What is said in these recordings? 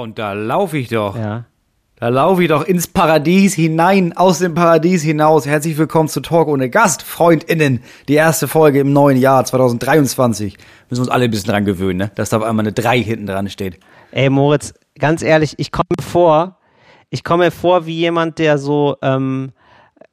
Und da laufe ich doch. Ja. Da laufe ich doch ins Paradies hinein, aus dem Paradies hinaus. Herzlich willkommen zu Talk ohne Gast, FreundInnen. Die erste Folge im neuen Jahr 2023. Müssen uns alle ein bisschen dran gewöhnen, ne? dass da auf einmal eine 3 hinten dran steht. Ey, Moritz, ganz ehrlich, ich komme vor, ich komme vor wie jemand, der so ähm,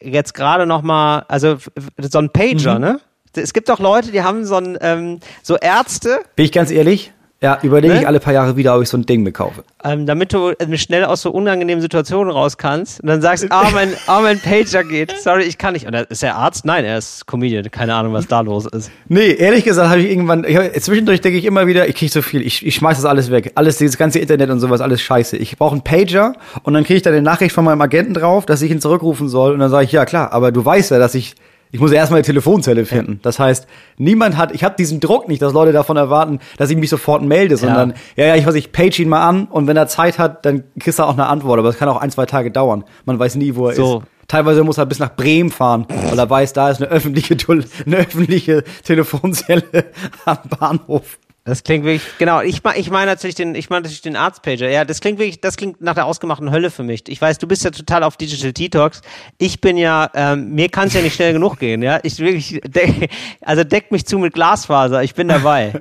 jetzt gerade noch mal, also so ein Pager, mhm. ne? Es gibt doch Leute, die haben so ein, ähm, so Ärzte. Bin ich ganz ehrlich? Ja, überlege ne? ich alle paar Jahre wieder, ob ich so ein Ding mir kaufe. Ähm, damit du äh, schnell aus so unangenehmen Situationen raus kannst und dann sagst, ah, mein, ah, mein Pager geht. Sorry, ich kann nicht. Und ist er Arzt? Nein, er ist Comedian. Keine Ahnung, was da los ist. Nee, ehrlich gesagt habe ich irgendwann, ich hab, zwischendurch denke ich immer wieder, ich kriege so viel, ich, ich schmeiß das alles weg. Alles, dieses ganze Internet und sowas, alles scheiße. Ich brauche einen Pager und dann kriege ich da eine Nachricht von meinem Agenten drauf, dass ich ihn zurückrufen soll und dann sage ich, ja klar, aber du weißt ja, dass ich ich muss ja erstmal eine Telefonzelle finden. Das heißt, niemand hat, ich habe diesen Druck nicht, dass Leute davon erwarten, dass ich mich sofort melde, sondern ja, ja, ich weiß, ich page ihn mal an und wenn er Zeit hat, dann kriegst du auch eine Antwort. Aber es kann auch ein, zwei Tage dauern. Man weiß nie, wo er so. ist. Teilweise muss er bis nach Bremen fahren, weil er weiß, da ist eine öffentliche, eine öffentliche Telefonzelle am Bahnhof. Das klingt wirklich, genau, ich, ich meine natürlich den, ich meine natürlich den Arztpager. Ja, das klingt wirklich, das klingt nach der ausgemachten Hölle für mich. Ich weiß, du bist ja total auf Digital Detox. Ich bin ja, ähm, mir kann es ja nicht schnell genug gehen, ja. Ich wirklich, de also deckt mich zu mit Glasfaser, ich bin dabei.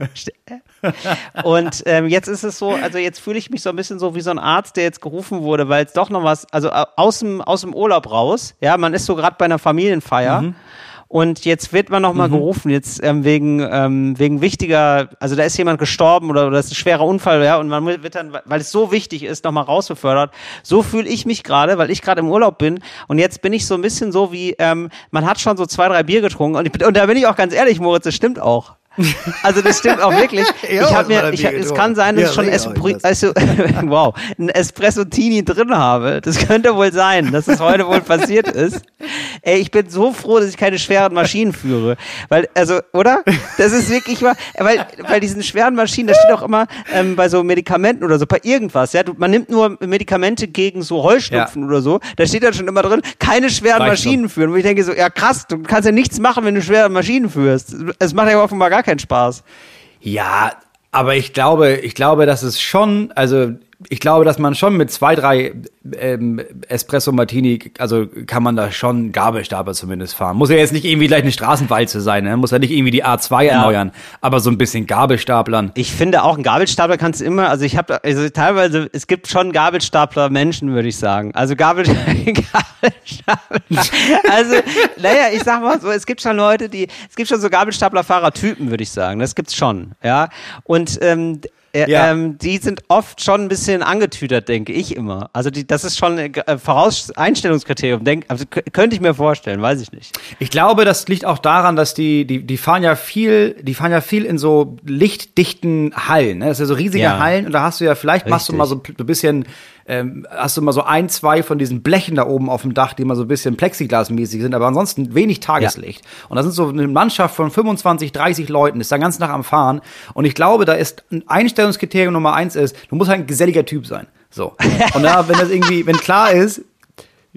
Und ähm, jetzt ist es so, also jetzt fühle ich mich so ein bisschen so wie so ein Arzt, der jetzt gerufen wurde, weil es doch noch was, also aus dem, aus dem Urlaub raus, ja, man ist so gerade bei einer Familienfeier. Mhm. Und jetzt wird man nochmal mhm. gerufen, jetzt ähm, wegen, ähm, wegen wichtiger, also da ist jemand gestorben oder, oder das ist ein schwerer Unfall, ja, und man wird dann, weil es so wichtig ist, nochmal rausbefördert. So fühle ich mich gerade, weil ich gerade im Urlaub bin und jetzt bin ich so ein bisschen so wie, ähm, man hat schon so zwei, drei Bier getrunken und, ich, und da bin ich auch ganz ehrlich, Moritz, das stimmt auch. Also das stimmt auch wirklich. ich habe mir, ich, es kann sein, dass ich schon Espri also, wow, ein Espresso-Tini drin habe. Das könnte wohl sein, dass es heute wohl passiert ist. Ey, ich bin so froh, dass ich keine schweren Maschinen führe. Weil, also, oder? Das ist wirklich mal, weil bei diesen schweren Maschinen, da steht auch immer ähm, bei so Medikamenten oder so, bei irgendwas, ja, man nimmt nur Medikamente gegen so Heuschnupfen ja. oder so, da steht dann schon immer drin, keine schweren Maschinen führen. Wo ich denke so, ja krass, du kannst ja nichts machen, wenn du schwere Maschinen führst. Es macht ja offenbar gar keinen Spaß. Ja, aber ich glaube, ich glaube, dass es schon, also ich glaube, dass man schon mit zwei, drei ähm, Espresso Martini, also kann man da schon Gabelstapler zumindest fahren. Muss ja jetzt nicht irgendwie gleich eine Straßenwalze sein, ne? muss ja nicht irgendwie die A2 ja. erneuern, aber so ein bisschen Gabelstaplern. Ich finde auch, ein Gabelstapler kannst du immer, also ich habe, also teilweise, es gibt schon Gabelstapler Menschen, würde ich sagen. Also Gabel, Gabelstapler. also, naja, ich sag mal so, es gibt schon Leute, die, es gibt schon so Gabelstapler-Fahrertypen, würde ich sagen. Das gibt's schon, ja. Und ähm, äh, ja. ähm, die sind oft schon ein bisschen angetütert, denke ich immer. Also die, das ist schon ein äh, Vorauseinstellungskriterium, denk, also könnte ich mir vorstellen, weiß ich nicht. Ich glaube, das liegt auch daran, dass die, die, die fahren ja viel, die fahren ja viel in so lichtdichten Hallen. Ne? Das sind ja so riesige ja. Hallen und da hast du ja, vielleicht Richtig. machst du mal so ein bisschen ähm, hast du mal so ein, zwei von diesen Blechen da oben auf dem Dach, die mal so ein bisschen Plexiglasmäßig sind, aber ansonsten wenig Tageslicht. Ja. Und da sind so eine Mannschaft von 25, 30 Leuten, ist da ganz nach am Fahren. Und ich glaube, da ist ein Einstellungskriterium Nummer eins ist, du musst halt ein geselliger Typ sein. So. Und da, wenn das irgendwie, wenn klar ist,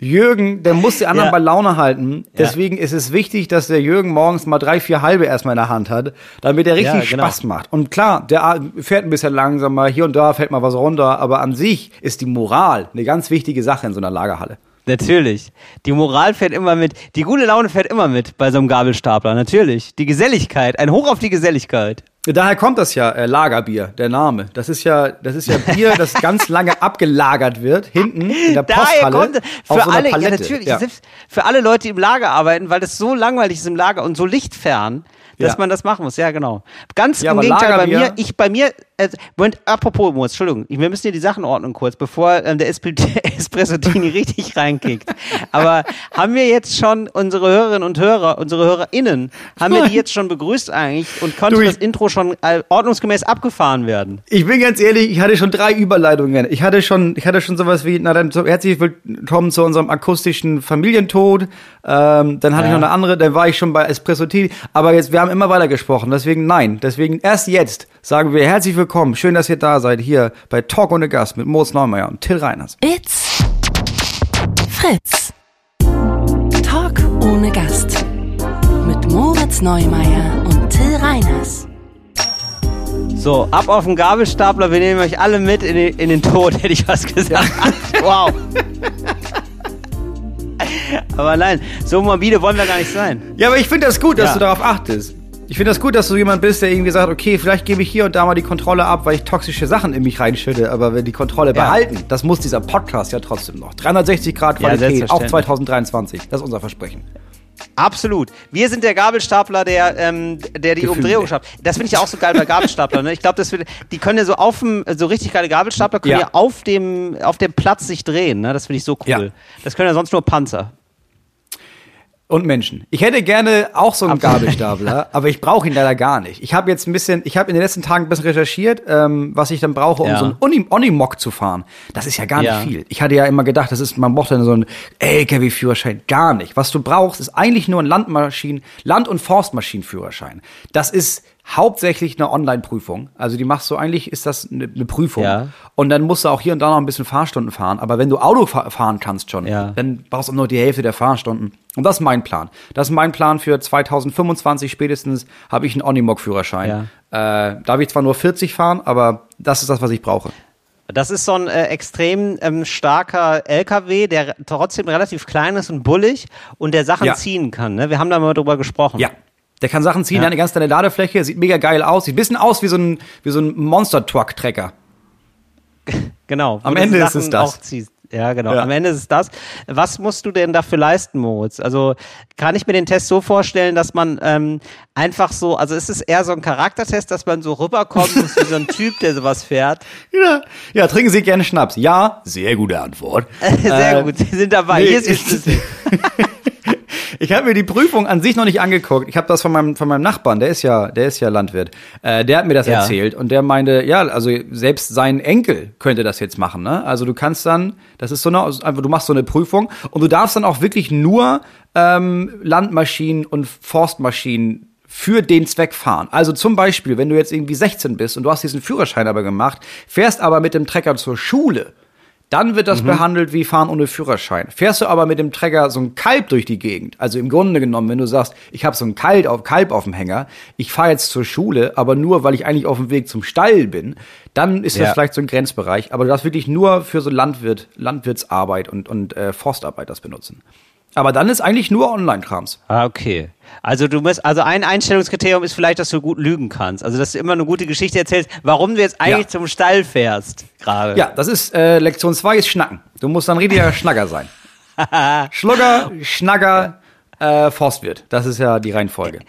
Jürgen, der muss die anderen ja. bei Laune halten. Deswegen ja. ist es wichtig, dass der Jürgen morgens mal drei, vier halbe erstmal in der Hand hat, damit er richtig ja, genau. Spaß macht. Und klar, der fährt ein bisschen langsamer, hier und da fällt mal was runter, aber an sich ist die Moral eine ganz wichtige Sache in so einer Lagerhalle. Natürlich. Die Moral fährt immer mit. Die gute Laune fährt immer mit bei so einem Gabelstapler. Natürlich. Die Geselligkeit. Ein Hoch auf die Geselligkeit. Daher kommt das ja, äh, Lagerbier, der Name. Das ist ja, das ist ja Bier, das ganz lange abgelagert wird, hinten in der Posthalle. Daher kommt, für so alle, ja natürlich, ja. für alle Leute, die im Lager arbeiten, weil das so langweilig ist im Lager und so lichtfern, dass ja. man das machen muss. Ja, genau. Ganz im Gegenteil bei mir, ich bei mir, äh, Moment, apropos, Moritz, Entschuldigung, wir müssen hier die Sachen ordnen kurz, bevor ähm, der Espresso-Tini richtig reinkickt. Aber haben wir jetzt schon unsere Hörerinnen und Hörer, unsere HörerInnen, haben wir die jetzt schon begrüßt eigentlich und konnte du, das Intro schon äh, ordnungsgemäß abgefahren werden? Ich bin ganz ehrlich, ich hatte schon drei Überleitungen. Ich hatte schon, ich hatte schon sowas wie, na dann so, herzlich willkommen zu unserem akustischen Familientod. Ähm, dann hatte ja. ich noch eine andere, dann war ich schon bei Espresso-Tini. Aber jetzt, wir haben immer weiter gesprochen, deswegen nein. Deswegen erst jetzt sagen wir herzlich willkommen. Schön, dass ihr da seid hier bei Talk ohne Gast mit Moritz Neumeier und Till Reiners. It's Fritz. Talk ohne Gast mit Moritz Neumeier und Till Reiners. So, ab auf den Gabelstapler, wir nehmen euch alle mit in den, in den Tod, hätte ich was gesagt. wow. aber nein, so morbide wollen wir gar nicht sein. Ja, aber ich finde das gut, dass Ja. du darauf achtest. Ich finde das gut, dass du jemand bist, der irgendwie sagt, okay, vielleicht gebe ich hier und da mal die Kontrolle ab, weil ich toxische Sachen in mich reinschütte, aber wenn die Kontrolle Ja. behalten, das muss dieser Podcast ja trotzdem noch. 360 Grad Ja, Qualität, auch selbstverständlich. 2023. Das ist unser Versprechen. Absolut. Wir sind der Gabelstapler, der, ähm, der die Gefühle. Umdrehung schafft. Das finde ich ja auch so geil bei Gabelstaplern. Ne? Ich glaube, das wird, die können ja so auf dem, so richtig geile Gabelstapler können ja, Ja. auf dem, auf dem Platz sich drehen. Ne? Das finde ich so cool. Ja. Das können ja sonst nur Panzer. Und Menschen. Ich hätte gerne auch so einen Gabelstapler, aber ich brauche ihn leider gar nicht. Ich habe jetzt ein bisschen, ich habe in den letzten Tagen ein bisschen recherchiert, ähm, was ich dann brauche, um Ja. so einen Uni- Onimog zu fahren. Das ist ja gar Ja. nicht viel. Ich hatte ja immer gedacht, das ist, man braucht dann so einen LKW-Führerschein. Gar nicht. Was du brauchst, ist eigentlich nur ein Landmaschinen, Land- und Forstmaschinenführerschein. Das ist hauptsächlich eine Online-Prüfung. Also die machst du eigentlich, ist das eine, eine Prüfung. Ja. Und dann musst du auch hier und da noch ein bisschen Fahrstunden fahren. Aber wenn du Auto fa fahren kannst schon, Ja. dann brauchst du nur die Hälfte der Fahrstunden. Und das ist mein Plan. Das ist mein Plan für 2025 spätestens habe ich einen Onimog-Führerschein. Äh, darf ich zwar nur 40 fahren, aber das ist das, was ich brauche. Das ist so ein äh, extrem ähm, starker LKW, der trotzdem relativ klein ist und bullig und der Sachen Ja. ziehen kann. Ne? Wir haben da mal drüber gesprochen. Ja. Der kann Sachen ziehen, Ja. der hat eine ganz kleine Ladefläche, sieht mega geil aus, sieht ein bisschen aus wie so ein, wie so ein Monster-Truck-Trecker. Genau. Am Ende ist Sachen es das. Ja, genau. Ja. Am Ende ist es das. Was musst du denn dafür leisten, Moritz? Also kann ich mir den Test so vorstellen, dass man ähm, einfach so, also ist es eher so ein Charaktertest, dass man so rüberkommen muss wie so ein Typ, der sowas fährt? Ja. ja, trinken Sie gerne Schnaps. Ja, sehr gute Antwort. Sehr Äh, gut, Sie sind dabei. nee, Hier ist ist-. Ich habe mir die Prüfung an sich noch nicht angeguckt. Ich habe das von meinem, von meinem Nachbarn, der ist ja, der ist ja Landwirt. Äh, der hat mir das Ja. erzählt und der meinte, ja, also selbst sein Enkel könnte das jetzt machen. Ne? Also du kannst dann, das ist so eine, einfach, du machst so eine Prüfung und du darfst dann auch wirklich nur ähm, Landmaschinen und Forstmaschinen für den Zweck fahren. Also zum Beispiel, wenn du jetzt irgendwie 16 bist und du hast diesen Führerschein aber gemacht, fährst aber mit dem Trecker zur Schule, dann wird Mhm. das behandelt wie Fahren ohne Führerschein. Fährst du aber mit dem Trecker so ein Kalb durch die Gegend, also im Grunde genommen, wenn du sagst, ich habe so ein Kalb auf, Kalb auf dem Hänger, ich fahre jetzt zur Schule, aber nur, weil ich eigentlich auf dem Weg zum Stall bin, dann ist das Ja. vielleicht so ein Grenzbereich. Aber du darfst wirklich nur für so Landwirt, Landwirtsarbeit und, und äh, Forstarbeit das benutzen. Aber dann ist eigentlich nur Online-Krams. Ah, okay. Also du musst, also ein Einstellungskriterium ist vielleicht, dass du gut lügen kannst. Also dass du immer eine gute Geschichte erzählst, warum du jetzt eigentlich Ja. zum Stall fährst gerade. Ja, das ist äh, Lektion 2 ist Schnacken. Du musst dann richtiger Schnacker sein. Schlugger, Schnacker, äh, Forstwirt. Das ist ja die Reihenfolge.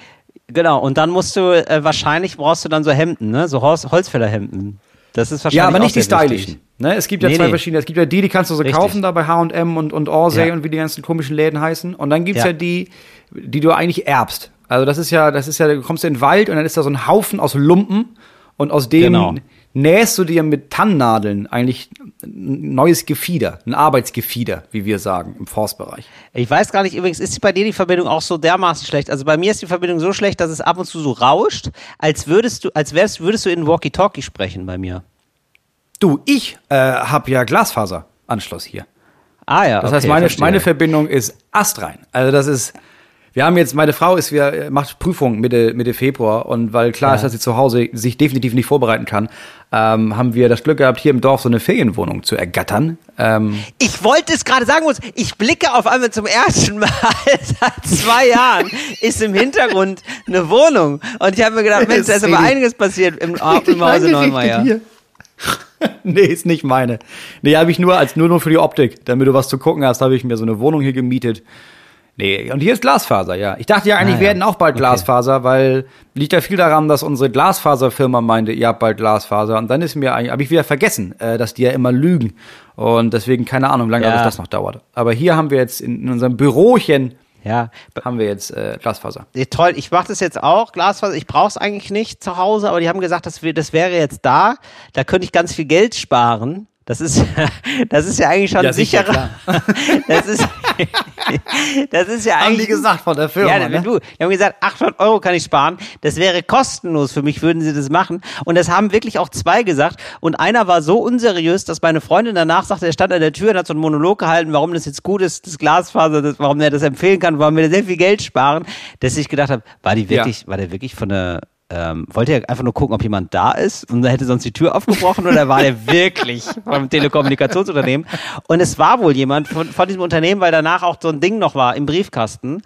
Genau. Und dann musst du äh, wahrscheinlich brauchst du dann so Hemden, ne? So Holz, Holzfällerhemden. Das ist wahrscheinlich Ja, aber nicht die stylischen. Ne? Es gibt ja Nee, zwei nee. verschiedene. Es gibt ja die, die kannst du so Richtig. kaufen, da bei H&M und, und Orsay Ja. und wie die ganzen komischen Läden heißen. Und dann gibt's Ja. ja. die, die du eigentlich erbst. Also das ist ja, das ist ja, du kommst in den Wald und dann ist da so ein Haufen aus Lumpen und aus dem Genau. nähst du dir mit Tannennadeln eigentlich ein neues Gefieder, ein Arbeitsgefieder, wie wir sagen, im Forstbereich. Ich weiß gar nicht, übrigens, ist bei dir die Verbindung auch so dermaßen schlecht? Also bei mir ist die Verbindung so schlecht, dass es ab und zu so rauscht, als würdest du, als wärst, würdest du in Walkie-Talkie sprechen bei mir. Du, ich äh, habe ja Glasfaseranschluss hier. Ah ja. Das heißt, okay, meine, verstehe. meine Verbindung ist astrein. Also das ist, wir haben jetzt, meine Frau ist, wir macht Prüfung Mitte, Mitte Februar und weil klar Ja. ist, dass sie zu Hause sich definitiv nicht vorbereiten kann, ähm, haben wir das Glück gehabt, hier im Dorf so eine Ferienwohnung zu ergattern. Ähm, Ich wollte es gerade sagen, ich blicke auf einmal zum ersten Mal seit zwei Jahren ist im Hintergrund eine Wohnung. Und ich habe mir gedacht, Mensch, da ist aber einiges passiert im, im Hause Neumeier. Hier. nee, ist nicht meine. Nee, habe ich nur als nur, nur für die Optik, damit du was zu gucken hast, habe ich mir so eine Wohnung hier gemietet. Nee, und hier ist Glasfaser, ja. Ich dachte ja eigentlich, Ah, ja. wir hätten auch bald Okay. Glasfaser, weil liegt ja viel daran, dass unsere Glasfaserfirma meinte, ihr habt bald Glasfaser. Und dann ist mir eigentlich, habe ich wieder vergessen, äh, dass die ja immer lügen. Und deswegen keine Ahnung, wie lange Ja. das noch dauert. Aber hier haben wir jetzt in, in unserem Bürochen Ja, haben wir jetzt äh, Glasfaser. Ja, toll, ich mache das jetzt auch, Glasfaser. Ich brauche es eigentlich nicht zu Hause, aber die haben gesagt, das, wär- das wäre jetzt da. Da könnte ich ganz viel Geld sparen. Das ist, das ist ja eigentlich schon Ja, sicher, sicherer. Das ist, das ist ja Haben eigentlich. die gesagt von der Firma, Ja, wenn ne? du, die haben gesagt, 800 Euro kann ich sparen. Das wäre kostenlos für mich, würden sie das machen. Und das haben wirklich auch zwei gesagt. Und einer war so unseriös, dass meine Freundin danach sagte, er stand an der Tür und hat so einen Monolog gehalten, warum das jetzt gut ist, das Glasfaser, das, warum er das empfehlen kann, warum wir sehr viel Geld sparen, dass ich gedacht habe, war die wirklich, war der wirklich von der, ähm, wollte er einfach nur gucken, ob jemand da ist und hätte sonst die Tür aufgebrochen oder war der wirklich vom Telekommunikationsunternehmen? Und es war wohl jemand von, von diesem Unternehmen, weil danach auch so ein Ding noch war im Briefkasten.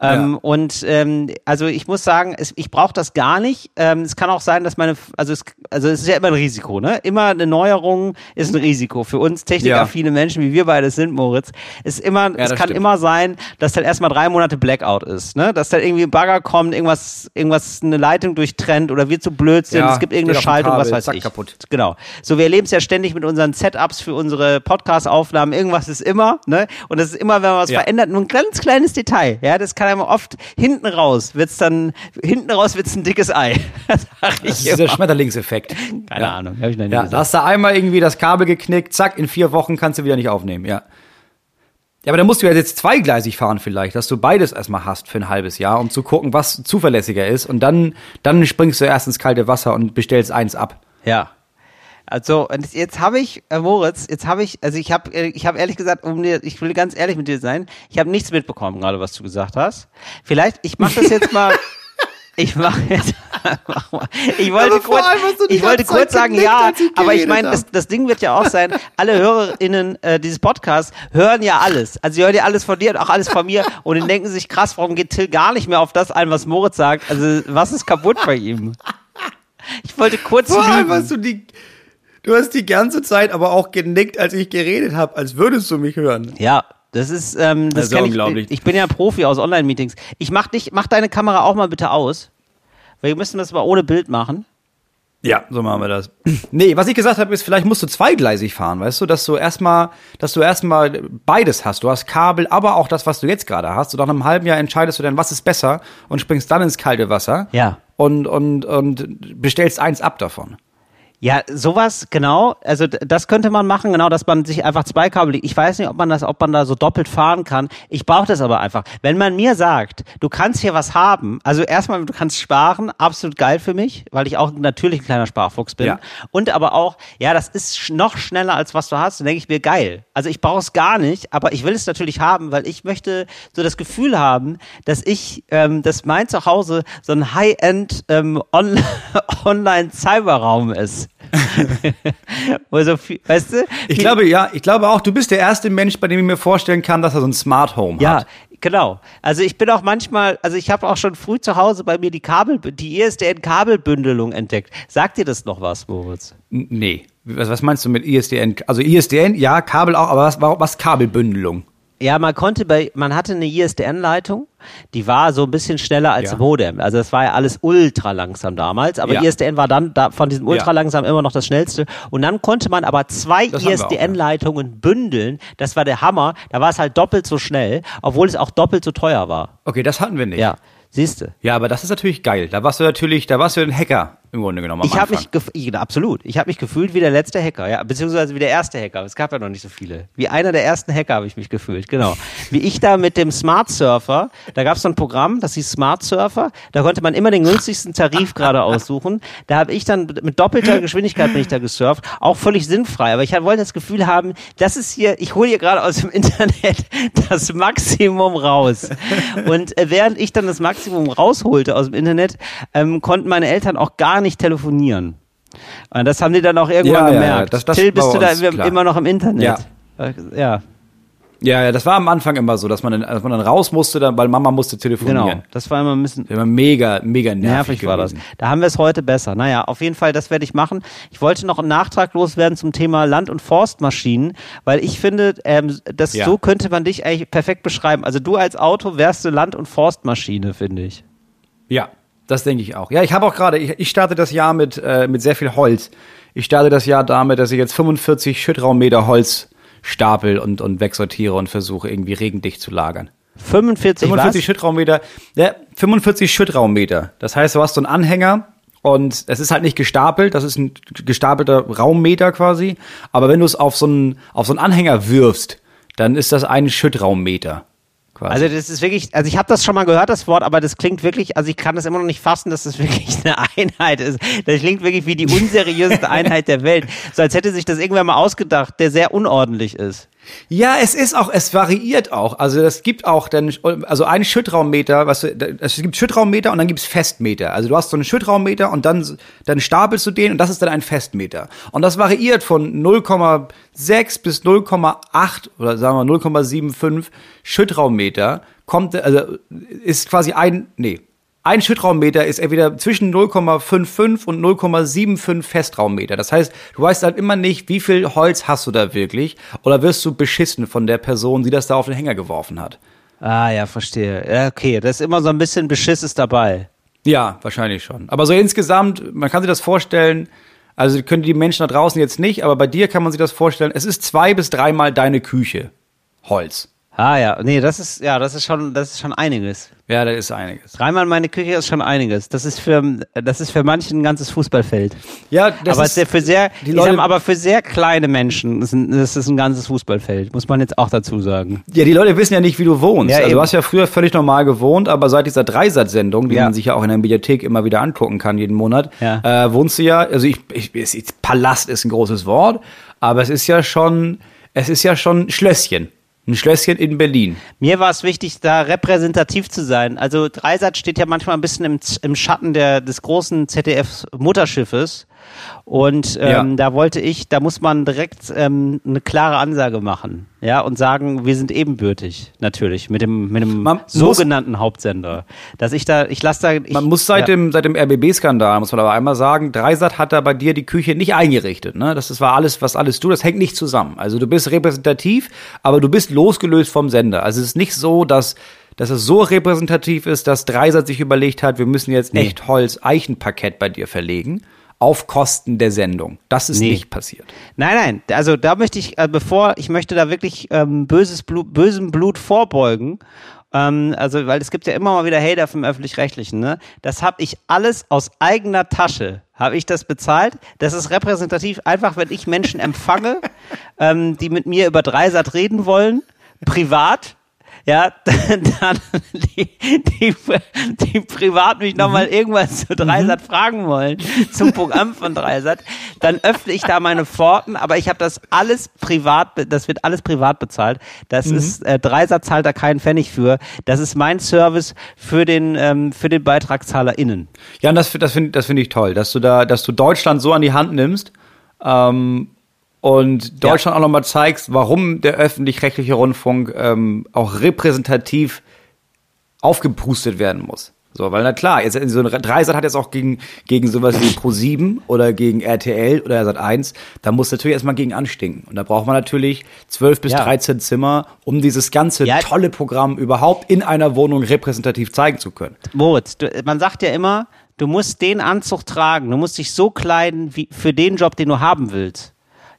Ähm, ja. Und ähm, also ich muss sagen, es, ich brauche das gar nicht. Ähm, es kann auch sein, dass meine, also es, also es ist ja immer ein Risiko, ne? Immer eine Neuerung ist ein Risiko für uns technikaffine ja. Menschen, wie wir beide sind, Moritz. Es ist immer, ja, es kann stimmt. immer sein, dass dann erstmal drei Monate Blackout ist, ne? Dass dann irgendwie ein Bagger kommt, irgendwas, irgendwas eine Leitung durchtrennt oder wir zu blöd sind, ja, es gibt irgendeine Schaltung, Kabel, was weiß zack, ich. Kaputt. Genau. So, wir erleben es ja ständig mit unseren Setups für unsere Podcast-Aufnahmen. Irgendwas ist immer, ne? Und das ist immer, wenn man was ja. verändert, nur ein ganz kleines Detail. Ja, das kann einem oft hinten raus wird's dann, hinten raus wird's ein dickes Ei. das, das ist immer. der Schmetterlingseffekt. Keine ja. Ahnung. Hab ich noch nie ja, da hast du einmal irgendwie das Kabel geknickt, zack, in vier Wochen kannst du wieder nicht aufnehmen, ja. Ja, aber dann musst du ja jetzt zweigleisig fahren vielleicht, dass du beides erstmal hast für ein halbes Jahr, um zu gucken, was zuverlässiger ist. Und dann, dann springst du erst ins kalte Wasser und bestellst eins ab. Ja. Also, und jetzt habe ich, äh, Moritz, jetzt habe ich, also ich habe äh, ich habe ehrlich gesagt, um dir, ich will ganz ehrlich mit dir sein, ich habe nichts mitbekommen, gerade was du gesagt hast. Vielleicht, ich mache das jetzt mal. Ich mache jetzt. Mach mal. Ich wollte kurz, ich wollte kurz sagen, ja, aber ich meine, das, das Ding wird ja auch sein, alle HörerInnen äh, dieses Podcasts hören ja alles. Also sie hören ja alles von dir und auch alles von mir und dann denken sich, krass, warum geht Till gar nicht mehr auf das ein, was Moritz sagt? Also was ist kaputt bei ihm? Ich wollte kurz Vor allem hast du die, du hast die ganze Zeit aber auch genickt, als ich geredet habe, als würdest du mich hören. Ja, das ist, ähm, das, das ist unglaublich. Ich, ich bin ja Profi aus Online-Meetings. Ich mach dich, mach deine Kamera auch mal bitte aus. Weil wir müssen das mal ohne Bild machen. Ja, so machen wir das. Nee, was ich gesagt habe, ist, vielleicht musst du zweigleisig fahren, weißt du, dass du erstmal, dass du erstmal beides hast. Du hast Kabel, aber auch das, was du jetzt gerade hast. Und nach einem halben Jahr entscheidest du dann, was ist besser und springst dann ins kalte Wasser. Ja. Und, und, und bestellst eins ab davon. Ja, sowas, genau. Also das könnte man machen, genau, dass man sich einfach zwei Kabel. Ich weiß nicht, ob man das, ob man da so doppelt fahren kann. Ich brauche das aber einfach. Wenn man mir sagt, du kannst hier was haben, also erstmal, du kannst sparen, absolut geil für mich, weil ich auch natürlich ein kleiner Sparfuchs bin. Ja. Und aber auch, ja, das ist noch schneller als was du hast. Dann denke ich mir, geil. Also ich brauche es gar nicht, aber ich will es natürlich haben, weil ich möchte so das Gefühl haben, dass ich, ähm, dass mein Zuhause so ein High-End ähm, On Online-Cyberraum ist. so viel, weißt du? Ich glaube, ja, ich glaube auch, du bist der erste Mensch, bei dem ich mir vorstellen kann, dass er so ein Smart Home ja, hat. Ja, genau. Also ich bin auch manchmal, also ich habe auch schon früh zu Hause bei mir die Kabel, die ISDN-Kabelbündelung entdeckt. Sagt dir das noch was, Moritz? N nee. Was, was meinst du mit ISDN? Also ISDN, ja, Kabel auch, aber was, was Kabelbündelung? Ja, man konnte bei, man hatte eine ISDN-Leitung, die war so ein bisschen schneller als ja. Modem. Also das war ja alles ultra langsam damals, aber ja. ISDN war dann da von diesem ultra langsam immer noch das schnellste. Und dann konnte man aber zwei ISDN-Leitungen ja. bündeln. Das war der Hammer. Da war es halt doppelt so schnell, obwohl es auch doppelt so teuer war. Okay, das hatten wir nicht. Ja. Siehst du? Ja, aber das ist natürlich geil. Da warst du natürlich, da warst du ein Hacker im Grunde genommen. ich habe mich, ich, absolut. Ich habe mich gefühlt wie der letzte Hacker, ja, beziehungsweise wie der erste Hacker. Es gab ja noch nicht so viele. Wie einer der ersten Hacker habe ich mich gefühlt, genau. wie ich da mit dem Smart Surfer, da gab es so ein Programm, das hieß Smart Surfer. Da konnte man immer den günstigsten Tarif gerade aussuchen. Da habe ich dann mit doppelter Geschwindigkeit bin ich da gesurft, auch völlig sinnfrei. Aber ich wollte das Gefühl haben, das ist hier, ich hole hier gerade aus dem Internet das Maximum raus. Und äh, während ich dann das Maximum rausholte aus dem Internet, ähm, konnten meine Eltern auch gar nicht nicht telefonieren. Und das haben die dann auch irgendwann ja, gemerkt. Ja, das, das Till, bist du da klar. immer noch im Internet? Ja. ja. Ja, ja, das war am Anfang immer so, dass man dann, dass man dann raus musste, dann, weil Mama musste telefonieren. Genau, das war immer ein bisschen immer mega, mega nervig, nervig war das. Da haben wir es heute besser. Naja, auf jeden Fall, das werde ich machen. Ich wollte noch einen Nachtrag loswerden zum Thema Land- und Forstmaschinen, weil ich finde, ähm, das ja. so könnte man dich eigentlich perfekt beschreiben. Also du als Auto wärst du Land- und Forstmaschine, finde ich. Ja, das denke ich auch. Ja, ich habe auch gerade, ich, ich starte das Jahr mit, äh, mit sehr viel Holz. Ich starte das Jahr damit, dass ich jetzt 45 Schüttraummeter Holz stapel und, und wegsortiere und versuche irgendwie regendicht zu lagern. 45 45 was? Schüttraummeter. Ja, 45 Schüttraummeter. Das heißt, du hast so einen Anhänger und es ist halt nicht gestapelt, das ist ein gestapelter Raummeter quasi. Aber wenn du es auf so einen, auf so einen Anhänger wirfst, dann ist das ein Schüttraummeter. Quasi. Also das ist wirklich, also ich habe das schon mal gehört, das Wort, aber das klingt wirklich, also ich kann das immer noch nicht fassen, dass das wirklich eine Einheit ist. Das klingt wirklich wie die unseriöseste Einheit der Welt. So als hätte sich das irgendwer mal ausgedacht, der sehr unordentlich ist. Ja, es ist auch, es variiert auch. Also es gibt auch dann, also ein Schüttraummeter, was du, es gibt Schüttraummeter und dann gibt's Festmeter. Also du hast so einen Schüttraummeter und dann, dann stapelst du den und das ist dann ein Festmeter. Und das variiert von 0,6 bis 0,8 oder sagen wir 0,75 Schüttraummeter kommt, also ist quasi ein, nee, ein Schüttraummeter ist entweder zwischen 0,55 und 0,75 Festraummeter. Das heißt, du weißt halt immer nicht, wie viel Holz hast du da wirklich oder wirst du beschissen von der Person, die das da auf den Hänger geworfen hat. Ah ja, verstehe. Okay, das ist immer so ein bisschen Beschiss ist dabei. Ja, wahrscheinlich schon. Aber so insgesamt, man kann sich das vorstellen, also können die Menschen da draußen jetzt nicht, aber bei dir kann man sich das vorstellen, es ist zwei bis dreimal deine Küche. Holz. Ah ja, nee, das ist ja, das ist schon, das ist schon einiges. Ja, da ist einiges. Dreimal meine Küche ist schon einiges. Das ist für, das ist für manchen ein ganzes Fußballfeld. Ja, das aber ist für sehr, die Leute, sag, aber für sehr kleine Menschen ist ein, das ist ein ganzes Fußballfeld. Muss man jetzt auch dazu sagen. Ja, die Leute wissen ja nicht, wie du wohnst. Ja, also eben. du hast ja früher völlig normal gewohnt, aber seit dieser Dreisatz-Sendung, die ja. man sich ja auch in der Mediathek immer wieder angucken kann jeden Monat, ja. äh, wohnst du ja. Also ich, ich, ich, Palast ist ein großes Wort, aber es ist ja schon, es ist ja schon Schlösschen. Ein Schlösschen in Berlin. Mir war es wichtig, da repräsentativ zu sein. Also Dreisat steht ja manchmal ein bisschen im, im Schatten der, des großen ZDF-Mutterschiffes. Und ähm, ja. da wollte ich, da muss man direkt ähm, eine klare Ansage machen, ja, und sagen, wir sind ebenbürtig, natürlich, mit dem, mit dem man sogenannten muss, Hauptsender. Dass ich da, ich lasse da. Ich, man muss seit ja. dem, seit dem RBB-Skandal, muss man aber einmal sagen, Dreisat hat da bei dir die Küche nicht eingerichtet, ne? Das, das war alles, was alles du, das hängt nicht zusammen. Also du bist repräsentativ, aber du bist losgelöst vom Sender. Also es ist nicht so, dass dass es so repräsentativ ist, dass Dreisat sich überlegt hat, wir müssen jetzt echt Holz-Eichenparkett bei dir verlegen auf Kosten der Sendung. Das ist nee. nicht passiert. Nein, nein. Also da möchte ich, äh, bevor ich möchte da wirklich ähm, böses Blut, bösem Blut vorbeugen. Ähm, also, weil es gibt ja immer mal wieder Hater vom öffentlich-rechtlichen. Ne? Das habe ich alles aus eigener Tasche. Habe ich das bezahlt? Das ist repräsentativ. Einfach, wenn ich Menschen empfange, ähm, die mit mir über Dreisat reden wollen, privat ja, dann die, die, die privat mich nochmal mhm. irgendwas zu Dreisat mhm. fragen wollen, zum Programm von Dreisat, dann öffne ich da meine Pforten, aber ich habe das alles privat, das wird alles privat bezahlt. Das mhm. ist, äh, Dreisat zahlt da keinen Pfennig für. Das ist mein Service für den, ähm, für den BeitragszahlerInnen. Ja, und das, das finde das finde ich toll, dass du da, dass du Deutschland so an die Hand nimmst, ähm, und Deutschland ja. auch nochmal zeigst, warum der öffentlich-rechtliche Rundfunk ähm, auch repräsentativ aufgepustet werden muss. So, weil na klar, jetzt so ein Dreisat hat jetzt auch gegen, gegen sowas wie Pro7 oder gegen RTL oder Sat 1, da muss natürlich erstmal gegen anstinken. Und da braucht man natürlich 12 bis ja. 13 Zimmer, um dieses ganze ja. tolle Programm überhaupt in einer Wohnung repräsentativ zeigen zu können. Moritz, du, man sagt ja immer, du musst den Anzug tragen, du musst dich so kleiden wie für den Job, den du haben willst.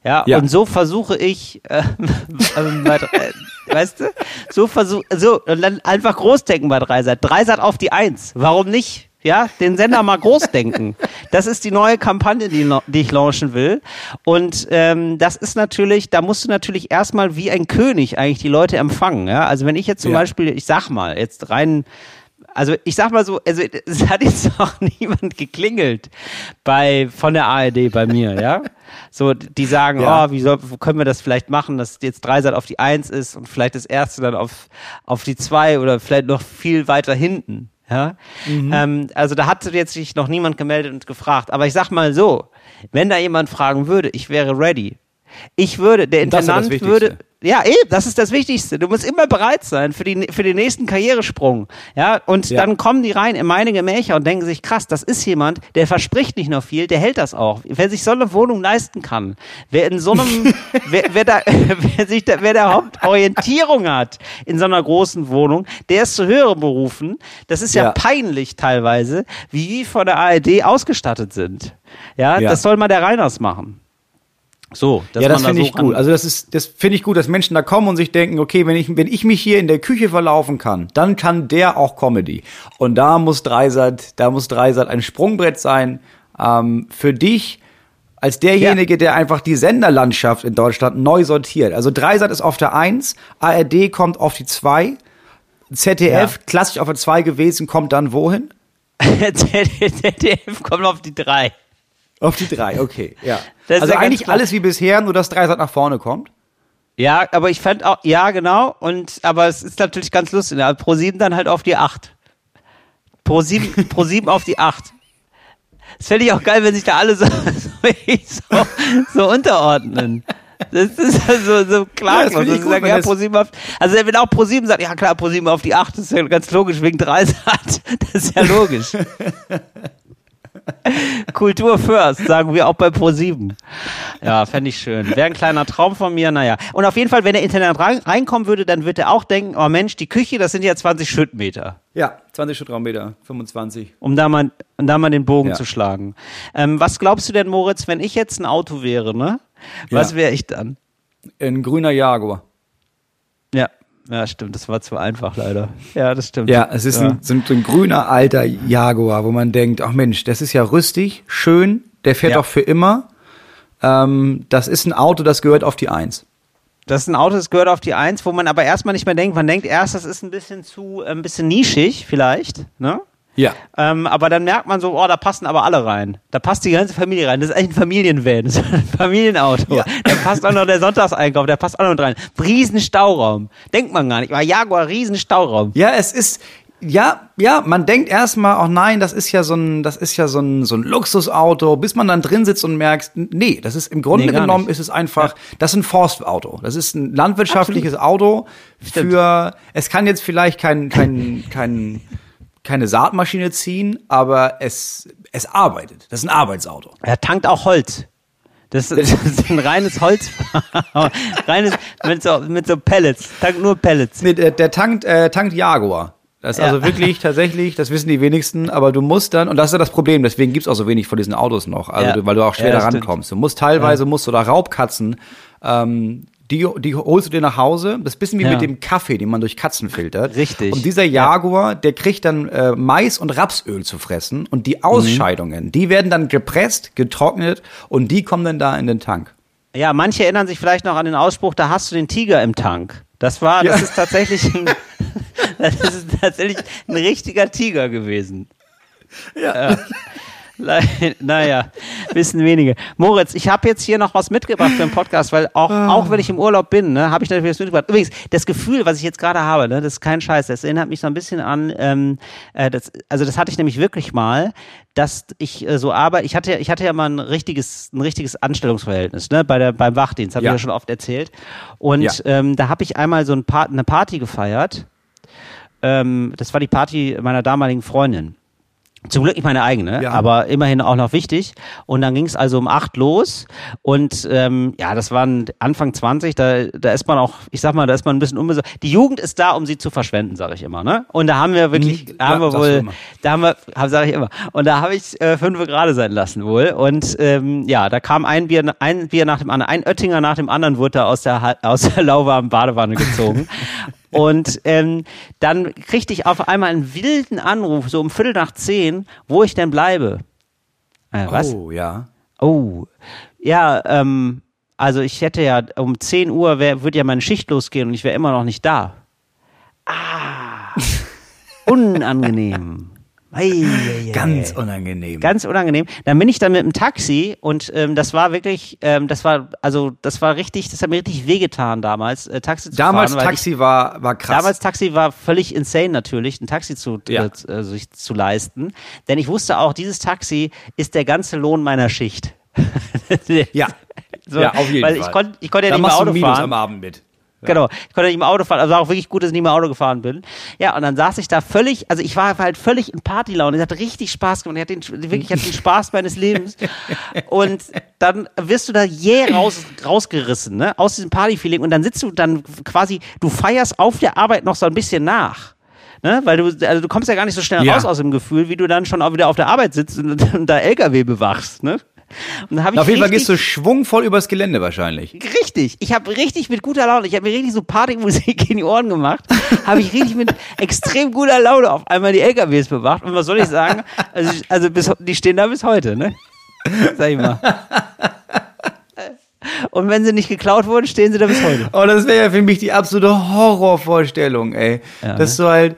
Ja, ja, und so versuche ich, äh, äh, weißt du, so versuche, so, und dann einfach großdenken bei Dreisat. Dreisat auf die Eins. Warum nicht? Ja, den Sender mal groß denken. Das ist die neue Kampagne, die, die ich launchen will. Und ähm, das ist natürlich, da musst du natürlich erstmal wie ein König eigentlich die Leute empfangen. Ja? Also wenn ich jetzt zum ja. Beispiel, ich sag mal, jetzt rein also ich sag mal so, also es hat jetzt noch niemand geklingelt bei von der ARD bei mir, ja. So, die sagen, ja. oh, wie soll, wo können wir das vielleicht machen, dass jetzt Dreisat auf die Eins ist und vielleicht das erste dann auf, auf die Zwei oder vielleicht noch viel weiter hinten. Ja? Mhm. Ähm, also da hat jetzt sich noch niemand gemeldet und gefragt. Aber ich sag mal so, wenn da jemand fragen würde, ich wäre ready. Ich würde, der Intendant würde, ja, eben, das ist das Wichtigste. Du musst immer bereit sein für, die, für den nächsten Karrieresprung. Ja, und ja. dann kommen die rein in meine Gemächer und denken sich, krass, das ist jemand, der verspricht nicht noch viel, der hält das auch. Wer sich so eine Wohnung leisten kann, wer in so einem, wer, wer, da, wer sich da, wer da Hauptorientierung hat in so einer großen Wohnung, der ist zu höheren Berufen. Das ist ja, ja. peinlich teilweise, wie die von der ARD ausgestattet sind. Ja, ja. das soll mal der Reiners machen. So, ja, das finde da so ich gut. Also das ist, das finde ich gut, dass Menschen da kommen und sich denken, okay, wenn ich, wenn ich mich hier in der Küche verlaufen kann, dann kann der auch Comedy. Und da muss Dreisat, da muss Dreisat ein Sprungbrett sein ähm, für dich als derjenige, ja. der einfach die Senderlandschaft in Deutschland neu sortiert. Also Dreisat ist auf der Eins, ARD kommt auf die Zwei, ZDF ja. klassisch auf der Zwei gewesen, kommt dann wohin? ZDF kommt auf die Drei. Auf die drei, okay, ja. also eigentlich alles wie bisher, nur dass Dreisat nach vorne kommt. Ja, aber ich fand auch, ja, genau. Und, aber es ist natürlich ganz lustig. Ja, Pro 7 dann halt auf die 8. Pro 7, Pro 7 auf die 8. Das fände ich auch geil, wenn sich da alle so, so, so unterordnen. Das ist also so klar. Ja, das sagen, ja, Pro 7 auf, also wenn auch Pro 7 sagt, ja klar, Pro 7 auf die 8, das ist ja ganz logisch, wegen Dreisat. Das ist ja logisch. Kultur first, sagen wir auch bei Pro7. Ja, fände ich schön. Wäre ein kleiner Traum von mir, naja. Und auf jeden Fall, wenn der Internet rein, reinkommen würde, dann würde er auch denken, oh Mensch, die Küche, das sind ja 20 Schrittmeter. Ja, 20 Schrittraummeter, 25. Um da mal, um da mal den Bogen ja. zu schlagen. Ähm, was glaubst du denn, Moritz, wenn ich jetzt ein Auto wäre, ne? Was ja. wäre ich dann? Ein grüner Jaguar. Ja, ja, stimmt, das war zu einfach leider. Ja, das stimmt. Ja, es ist ja. Ein, so ein grüner alter Jaguar, wo man denkt, ach Mensch, das ist ja rüstig, schön, der fährt ja. auch für immer. Ähm, das ist ein Auto, das gehört auf die Eins. Das ist ein Auto, das gehört auf die Eins, wo man aber erstmal nicht mehr denkt. Man denkt erst, das ist ein bisschen zu, äh, ein bisschen nischig vielleicht, ne? Ja. Ähm, aber dann merkt man so, oh, da passen aber alle rein. Da passt die ganze Familie rein. Das ist eigentlich ein Familienvan, das ist ein Familienauto. Ja. Da passt auch noch der Sonntagseinkauf, der passt auch noch rein. Riesen Stauraum. Denkt man gar nicht. Aber Jaguar, riesen Stauraum. Ja, es ist, ja, ja, man denkt erstmal, oh nein, das ist ja so ein, das ist ja so ein, so ein Luxusauto, bis man dann drin sitzt und merkt, nee, das ist im Grunde nee, genommen nicht. ist es einfach, ja. das ist ein Forstauto. Das ist ein landwirtschaftliches Absolut. Auto für, Stimmt. es kann jetzt vielleicht kein, kein, kein, keine Saatmaschine ziehen, aber es, es arbeitet. Das ist ein Arbeitsauto. Er tankt auch Holz. Das, das ist ein reines Holz, reines mit so, mit so Pellets, tankt nur Pellets. Nee, der, der tankt, äh, tankt Jaguar. Das ist ja. also wirklich tatsächlich, das wissen die wenigsten, aber du musst dann, und das ist ja das Problem, deswegen gibt's auch so wenig von diesen Autos noch, also ja. weil du auch schwer ja, da rankommst. Du musst teilweise, musst du da Raubkatzen ähm, die, die holst du dir nach Hause. Das ist ein bisschen wie ja. mit dem Kaffee, den man durch Katzen filtert. Richtig. Und dieser Jaguar, der kriegt dann äh, Mais und Rapsöl zu fressen. Und die Ausscheidungen, mhm. die werden dann gepresst, getrocknet und die kommen dann da in den Tank. Ja, manche erinnern sich vielleicht noch an den Ausspruch, da hast du den Tiger im Tank. Das war, das ja. ist tatsächlich ein, das ist tatsächlich ein richtiger Tiger gewesen. Ja. ja. naja, wissen wenige. Moritz, ich habe jetzt hier noch was mitgebracht für den Podcast, weil auch, ah. auch wenn ich im Urlaub bin, ne, habe ich natürlich was mitgebracht. Übrigens, das Gefühl, was ich jetzt gerade habe, ne, das ist kein Scheiß, das erinnert mich so ein bisschen an, ähm, äh, das, also das hatte ich nämlich wirklich mal, dass ich äh, so arbeite, ich hatte, ich hatte ja mal ein richtiges, ein richtiges Anstellungsverhältnis, ne, bei der, beim Wachdienst, habe ja. ich ja schon oft erzählt. Und ja. ähm, da habe ich einmal so ein Part, eine Party gefeiert. Ähm, das war die Party meiner damaligen Freundin. Zum Glück nicht meine eigene, ja. aber immerhin auch noch wichtig. Und dann ging es also um acht los. Und ähm, ja, das waren Anfang 20, da, da ist man auch, ich sag mal, da ist man ein bisschen unbesorgt. Die Jugend ist da, um sie zu verschwenden, sage ich immer. Ne? Und da haben wir wirklich, hm, haben wir wohl, da haben wir, sage ich immer, und da habe ich äh, fünf gerade sein lassen wohl. Und ähm, ja, da kam ein Bier, ein Bier nach dem anderen, ein Oettinger nach dem anderen wurde da aus der, aus der lauwarmen Badewanne gezogen. Und ähm, dann kriegte ich auf einmal einen wilden Anruf, so um Viertel nach zehn, wo ich denn bleibe. Äh, was? Oh, ja. Oh, ja, ähm, also ich hätte ja um 10 Uhr wär, würde ja meine Schicht losgehen und ich wäre immer noch nicht da. Ah, unangenehm. Hey, hey, Ganz unangenehm. Ganz unangenehm. Dann bin ich dann mit dem Taxi und ähm, das war wirklich, ähm, das war, also das war richtig, das hat mir richtig wehgetan damals, äh, Taxi zu damals fahren. Taxi ich, war, war krass. Damals Taxi war völlig insane natürlich, ein Taxi zu, ja. äh, sich zu leisten. Denn ich wusste auch, dieses Taxi ist der ganze Lohn meiner Schicht. ja. So, ja, auf jeden weil Fall. Ich konnte ich konnt ja da nicht mehr Auto fahren. am Abend mit. Genau. Ich konnte nicht mehr Auto fahren. Also war auch wirklich gut, dass ich nicht mehr Auto gefahren bin. Ja, und dann saß ich da völlig, also ich war halt völlig in Partylaune. Es hat richtig Spaß gemacht. Ich hatte den, wirklich, ich hatte den Spaß meines Lebens. Und dann wirst du da jäh raus, rausgerissen, ne, aus diesem Partyfeeling. Und dann sitzt du dann quasi, du feierst auf der Arbeit noch so ein bisschen nach. Ne? Weil du, also du kommst ja gar nicht so schnell ja. raus aus dem Gefühl, wie du dann schon auch wieder auf der Arbeit sitzt und, und da LKW bewachst, ne? Und hab ich auf jeden Fall gehst du schwungvoll übers Gelände wahrscheinlich. Richtig. Ich habe richtig mit guter Laune, ich habe mir richtig so Partymusik in die Ohren gemacht, habe ich richtig mit extrem guter Laune auf einmal die LKWs bewacht. Und was soll ich sagen? Also, also bis, die stehen da bis heute, ne? Sag ich mal. Und wenn sie nicht geklaut wurden, stehen sie da bis heute. Oh, das wäre ja für mich die absolute Horrorvorstellung, ey. Ja, Dass ne? du halt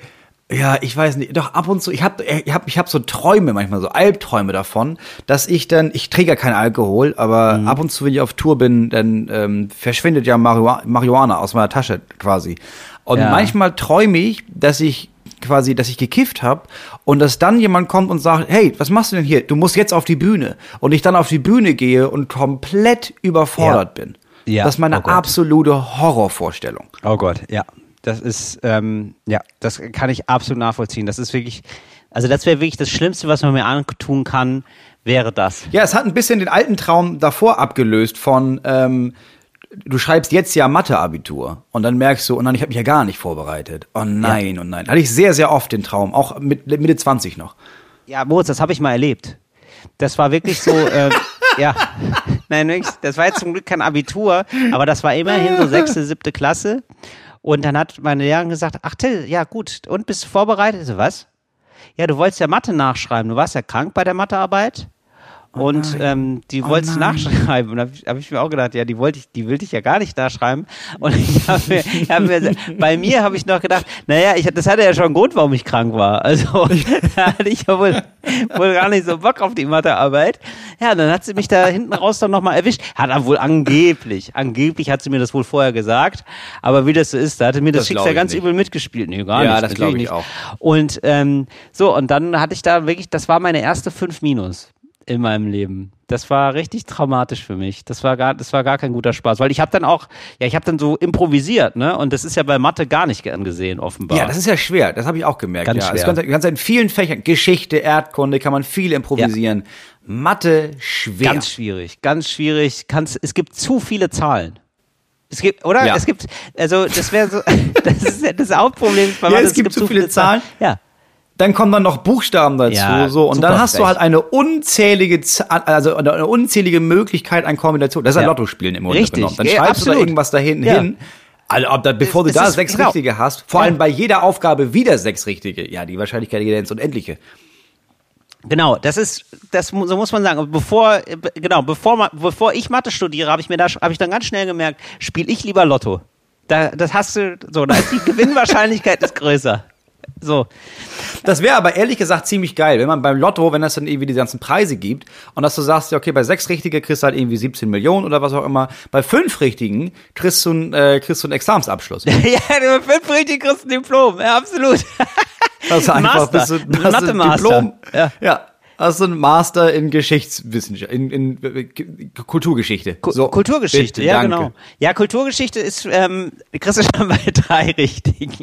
Ja, ich weiß nicht. Doch ab und zu, ich habe ich hab, ich hab so Träume manchmal, so Albträume davon, dass ich dann, ich träge ja keinen Alkohol, aber mhm. ab und zu, wenn ich auf Tour bin, dann ähm, verschwindet ja Marihuana, Marihuana aus meiner Tasche quasi. Und ja. manchmal träume ich, dass ich quasi, dass ich gekifft habe und dass dann jemand kommt und sagt, hey, was machst du denn hier? Du musst jetzt auf die Bühne. Und ich dann auf die Bühne gehe und komplett überfordert ja. bin. Ja. Das ist meine oh absolute Horrorvorstellung. Oh Gott, ja. Das ist, ähm, ja, das kann ich absolut nachvollziehen. Das ist wirklich, also das wäre wirklich das Schlimmste, was man mir antun kann, wäre das. Ja, es hat ein bisschen den alten Traum davor abgelöst von, ähm, du schreibst jetzt ja Mathe-Abitur und dann merkst du, oh nein, ich habe mich ja gar nicht vorbereitet. Oh nein, ja. oh nein. Hatte ich sehr, sehr oft den Traum, auch mit Mitte 20 noch. Ja, Moritz, das habe ich mal erlebt. Das war wirklich so, äh, ja, nein, das war jetzt zum Glück kein Abitur, aber das war immerhin so sechste, siebte Klasse. Und dann hat meine Lehrerin gesagt, ach Till, ja gut, und bist du vorbereitet? So, was? Ja, du wolltest ja Mathe nachschreiben. Du warst ja krank bei der Mathearbeit. Oh und ähm, die oh wolltest du nachschreiben. Und da habe ich, hab ich, mir auch gedacht, ja, die wollte ich, die will ich ja gar nicht nachschreiben. Und ich habe mir, hab mir, bei mir habe ich noch gedacht, naja, ich, das hatte ja schon einen Grund, warum ich krank war. Also da hatte ich ja wohl, wohl gar nicht so Bock auf die Mathearbeit. Ja, dann hat sie mich da hinten raus dann nochmal erwischt. Hat er wohl angeblich, angeblich hat sie mir das wohl vorher gesagt. Aber wie das so ist, da hatte mir das, das Schicksal ganz übel mitgespielt. Nee, gar ja, nicht. Ja, das glaube ich nicht. auch. Und ähm, so, und dann hatte ich da wirklich, das war meine erste fünf Minus in meinem Leben. Das war richtig traumatisch für mich. Das war gar, das war gar kein guter Spaß, weil ich habe dann auch, ja, ich habe dann so improvisiert, ne? Und das ist ja bei Mathe gar nicht gern gesehen, offenbar. Ja, das ist ja schwer. Das habe ich auch gemerkt. Ganz ja, schwer. Du kannst in vielen Fächern, Geschichte, Erdkunde, kann man viel improvisieren. Ja. Mathe schwer. Ganz schwierig, ganz schwierig. Kannst, es gibt zu viele Zahlen. Es gibt, oder? Ja. Es gibt, also das wäre so, das ist das Hauptproblem bei Mathe. Ja, es, es gibt, gibt zu viele, viele Zahlen. Zahlen. Ja dann kommen dann noch Buchstaben dazu, ja, so und dann hast frech. du halt eine unzählige, also eine unzählige Möglichkeit an Kombination. Das ist ein ja. Lottospielen im Grunde Richtig. genommen. Dann schreibst absolut. du da irgendwas da hinten ja. hin. Also, ob da, bevor das, du da sechs genau. Richtige hast, vor allem bei jeder Aufgabe wieder sechs Richtige. Ja, die Wahrscheinlichkeit geht ins Unendliche. Genau, das ist, das so muss man sagen. Bevor, genau, bevor, bevor ich Mathe studiere, habe ich mir da, habe ich dann ganz schnell gemerkt, spiele ich lieber Lotto. Da, das hast du, so, da ist die Gewinnwahrscheinlichkeit ist größer. So. Das wäre aber ehrlich gesagt ziemlich geil, wenn man beim Lotto, wenn es dann irgendwie die ganzen Preise gibt und dass du sagst, ja, okay, bei sechs Richtige kriegst du halt irgendwie 17 Millionen oder was auch immer. Bei fünf Richtigen kriegst du, einen, äh, kriegst du einen Examensabschluss. ja, bei fünf Richtigen kriegst du ein Diplom, ja, absolut. Das ist einfach Master. Bist du, hast ein Diplom. Ja. ja. Hast du einen Master in Geschichtswissenschaft, in, in, in Kulturgeschichte. So, Kulturgeschichte, bitte, ja, danke. genau. Ja, Kulturgeschichte ist, ähm, kriegst du schon bei drei Richtigen.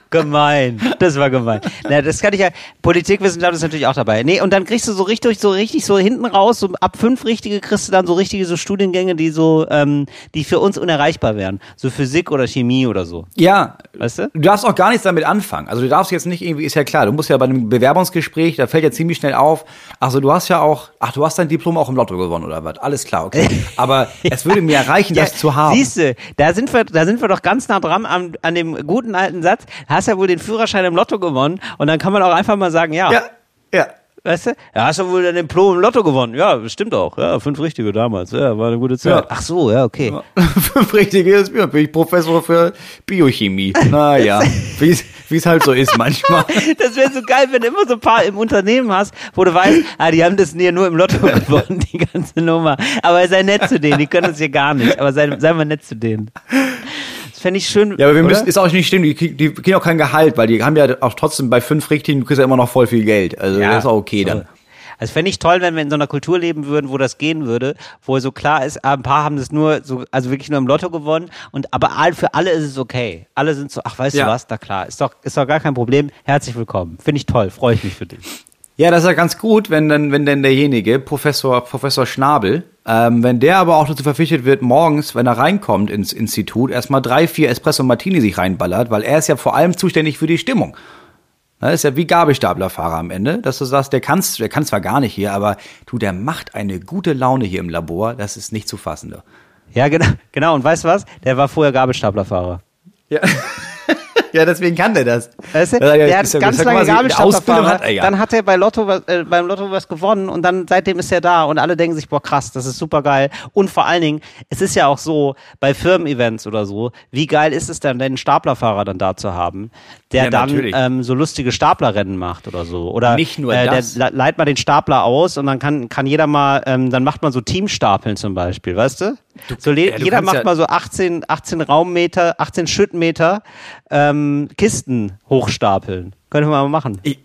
gemein. Das war gemein. Na, das kann ich ja. Politikwissenschaft ist natürlich auch dabei. Nee, und dann kriegst du so richtig, so richtig, so hinten raus, so ab fünf richtige kriegst du dann so richtige so Studiengänge, die so, ähm, die für uns unerreichbar wären. So Physik oder Chemie oder so. Ja. Weißt du? Du darfst auch gar nichts damit anfangen. Also du darfst jetzt nicht irgendwie, ist ja klar, du musst ja bei einem Bewerbungsgespräch, da fällt ja ziemlich schnell auf, also du hast ja auch, ach, du hast dein Diplom auch im Lotto gewonnen oder was? Alles klar, okay. Aber es würde mir erreichen, ja, das zu haben. Siehst du, da sind wir, da sind wir doch ganz nah dran an, an dem guten alten Satz. Hast ja wohl den Führerschein im Lotto gewonnen und dann kann man auch einfach mal sagen, ja. Ja, ja. Weißt du? Ja, hast du wohl den Diplom im Lotto gewonnen? Ja, stimmt auch. Ja, fünf Richtige damals. Ja, war eine gute Zeit. Ja. Ach so, ja, okay. Ja. fünf Richtige ist mir, bin ich Professor für Biochemie. Naja, wie es halt so ist manchmal. das wäre so geil, wenn du immer so ein paar im Unternehmen hast, wo du weißt, ah, die haben das hier nur im Lotto gewonnen, die ganze Nummer. Aber sei nett zu denen, die können das hier gar nicht. Aber sei, sei mal nett zu denen fände ich schön. Ja, aber wir müssen, ist auch nicht stimmen, die, die kriegen auch kein Gehalt, weil die haben ja auch trotzdem bei fünf Richtigen, du kriegst ja immer noch voll viel Geld. Also ja, das ist auch okay dann. Also fände ich toll, wenn wir in so einer Kultur leben würden, wo das gehen würde, wo so klar ist, ein paar haben das nur so, also wirklich nur im Lotto gewonnen und aber für alle ist es okay. Alle sind so, ach weißt ja. du was, da klar, ist doch, ist doch gar kein Problem. Herzlich willkommen. Finde ich toll, freue ich mich für dich. Ja, das ist ja ganz gut, wenn dann, wenn denn derjenige, Professor, Professor Schnabel, ähm, wenn der aber auch dazu verpflichtet wird, morgens, wenn er reinkommt ins Institut, erstmal drei, vier Espresso Martini sich reinballert, weil er ist ja vor allem zuständig für die Stimmung. Das ist ja wie Gabelstaplerfahrer am Ende, dass du sagst, der kann's, der kann zwar gar nicht hier, aber du, der macht eine gute Laune hier im Labor, das ist nicht zu fassen. Ja, genau, genau. Und weißt du was? Der war vorher Gabelstaplerfahrer. Ja. Ja, deswegen kann der das. Weißt du? Der hat ganz lange Gabelstaplerfahrer. hat er ja. Dann hat er bei Lotto was, äh, beim Lotto was gewonnen und dann seitdem ist er da und alle denken sich, boah krass, das ist super geil. Und vor allen Dingen, es ist ja auch so, bei Firmen-Events oder so, wie geil ist es dann, den Staplerfahrer dann da zu haben, der Ja, dann ähm, so lustige Staplerrennen macht oder so. Oder Nicht nur äh, das. Der le- leiht mal den Stapler aus und dann kann, kann jeder mal, ähm, dann macht man so Teamstapeln zum Beispiel, weißt du? so le- ja, du jeder kannst macht mal so 18, 18 Raummeter, 18 Schüttmeter ähm, Kisten hochstapeln. Können wir mal machen. Ich,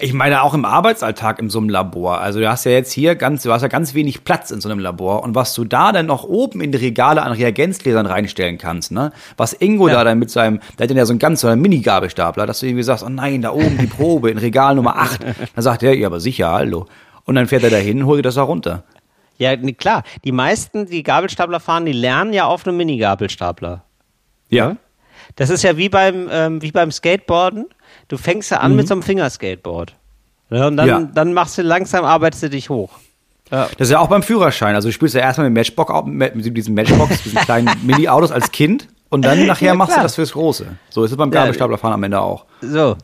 ich meine auch im Arbeitsalltag in so einem Labor. Also du hast ja jetzt hier ganz, du hast ja ganz wenig Platz in so einem Labor und was du da dann noch oben in die Regale an Reagenzgläsern reinstellen kannst, ne? Was Ingo Ja. da dann mit seinem, der hat dann ja so einen ganz so einen Mini-Gabelstapler, dass du irgendwie sagst, oh nein, da oben die Probe in Regal Nummer 8. Dann sagt er, ja, aber sicher, hallo. Und dann fährt er dahin, holt dir das da runter. Ja, nee, klar. Die meisten, die Gabelstapler fahren, die lernen ja auf einem Mini-Gabelstapler. Ja. Das ist ja wie beim, ähm, wie beim Skateboarden. Du fängst ja an mit so einem Fingerskateboard. Ja, und dann, Ja. dann machst du langsam, arbeitest du dich hoch. Ja. Das ist ja auch beim Führerschein. Also du spielst ja erstmal mit Matchbox, mit diesen Matchbox, diesen kleinen Mini-Autos als Kind und dann nachher Ja, machst du das fürs Große. So ist es beim. Gabelstaplerfahren am Ende auch. So.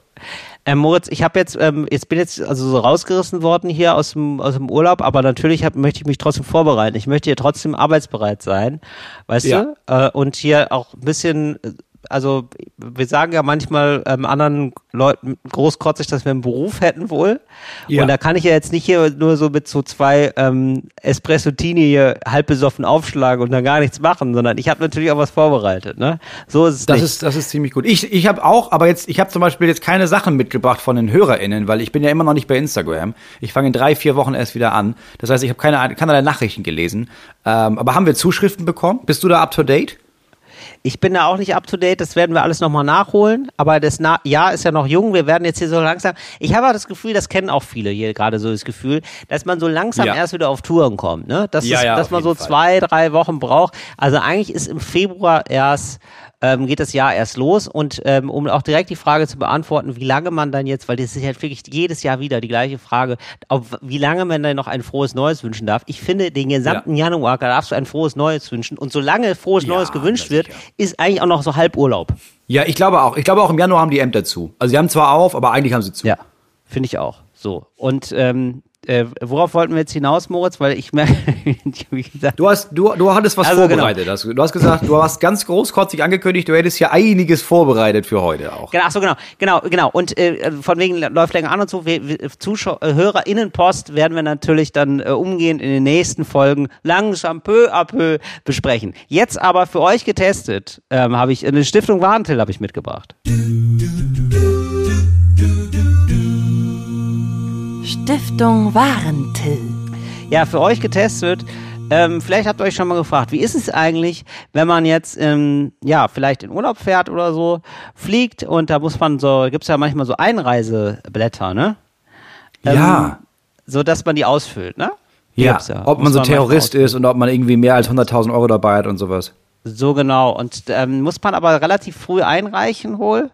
Ähm, Moritz, ich habe jetzt, ähm, jetzt bin jetzt also so rausgerissen worden hier aus dem, aus dem Urlaub, aber natürlich hab, möchte ich mich trotzdem vorbereiten. Ich möchte hier trotzdem arbeitsbereit sein, weißt Ja. du? Äh, und hier auch ein bisschen, äh, also wir sagen ja manchmal ähm, anderen Leuten großkotzig, dass wir einen Beruf hätten wohl. Ja. Und da kann ich ja jetzt nicht hier nur so mit so zwei ähm, Espresso-Tini hier halb besoffen aufschlagen und dann gar nichts machen, sondern ich habe natürlich auch was vorbereitet. Ne? So ist es Das nicht. ist, das ist ziemlich gut. Ich, ich habe auch, aber jetzt, ich habe zum Beispiel jetzt keine Sachen mitgebracht von den HörerInnen, weil ich bin ja immer noch nicht bei Instagram. Ich fange in drei, vier Wochen erst wieder an. Das heißt, ich habe keine, keinerlei Nachrichten gelesen. Ähm, aber haben wir Zuschriften bekommen? Bist du da up to date? Ich bin da auch nicht up to date, das werden wir alles nochmal nachholen. Aber das Na Jahr ist ja noch jung, wir werden jetzt hier so langsam. Ich habe auch das Gefühl, das kennen auch viele hier gerade so das Gefühl, dass man so langsam Ja. erst wieder auf Touren kommt, ne? Dass, Ja, es, ja, dass man so Fall. zwei, drei Wochen braucht. Also eigentlich ist im Februar erst ähm, geht das Jahr erst los und ähm, um auch direkt die Frage zu beantworten, wie lange man dann jetzt, weil das ist ja wirklich jedes Jahr wieder die gleiche Frage, ob, wie lange man dann noch ein frohes Neues wünschen darf. Ich finde, den gesamten Januar darfst du ein frohes Neues wünschen und solange frohes Ja, Neues gewünscht wird, ist eigentlich auch noch so halb Urlaub. Ja, ich glaube auch. Ich glaube auch im Januar haben die Ämter zu. Also sie haben zwar auf, aber eigentlich haben sie zu. Ja, finde ich auch. So. Und ähm, äh, worauf wollten wir jetzt hinaus, Moritz? Weil ich merke, Du hast, du, du hattest was Also, vorbereitet. Du, du hast gesagt, du hast ganz großkotzig angekündigt, du hättest hier einiges vorbereitet für heute auch. Genau, ach so, genau, genau, genau. Und äh, von wegen läuft länger an und so. Wir, wir, Zuschauer, äh, HörerInnenpost werden wir natürlich dann äh, umgehend in den nächsten Folgen langsam peu à peu besprechen. Jetzt aber für euch getestet ähm, habe ich eine Stiftung Warntil habe ich mitgebracht. Stiftung Warentil. Ja, für euch getestet. Ähm, vielleicht habt ihr euch schon mal gefragt, wie ist es eigentlich, wenn man jetzt, ähm, ja, vielleicht in Urlaub fährt oder so, fliegt und da muss man so, gibt's ja manchmal so Einreiseblätter, ne? ja. So, dass man die ausfüllt, ne? Die Ja, gibt's ob man Muss so manchmal Terrorist ist und ob man irgendwie mehr als 100.000 Euro dabei hat und sowas. So genau. Und ähm, muss man aber relativ früh einreichen wohl.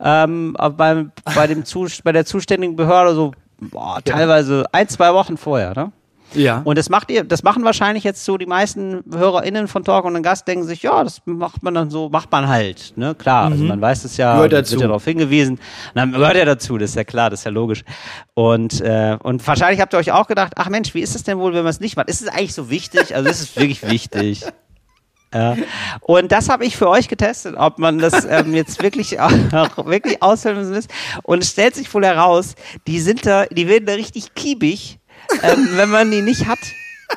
Ähm, aber beim, bei, dem Zus- bei der zuständigen Behörde so boah, teilweise ein, zwei Wochen vorher, ne? Ja. Und das macht ihr, das machen wahrscheinlich jetzt so die meisten HörerInnen von Talk und den Gast denken sich, ja, das macht man dann so, macht man halt, ne? Klar, also man weiß es ja, Mhm. Wird ja darauf hingewiesen. Und dann gehört ja dazu, das ist ja klar, das ist ja logisch. Und, äh, und wahrscheinlich habt ihr euch auch gedacht, ach Mensch, wie ist es denn wohl, wenn man es nicht macht? Ist es eigentlich so wichtig? Also ist es wirklich wichtig? Ja. Und das habe ich für euch getestet, ob man das ähm, jetzt wirklich auch, wirklich ausfüllen muss. Und es stellt sich wohl heraus, die sind da, die werden da richtig kiebig, ähm, wenn man die nicht hat.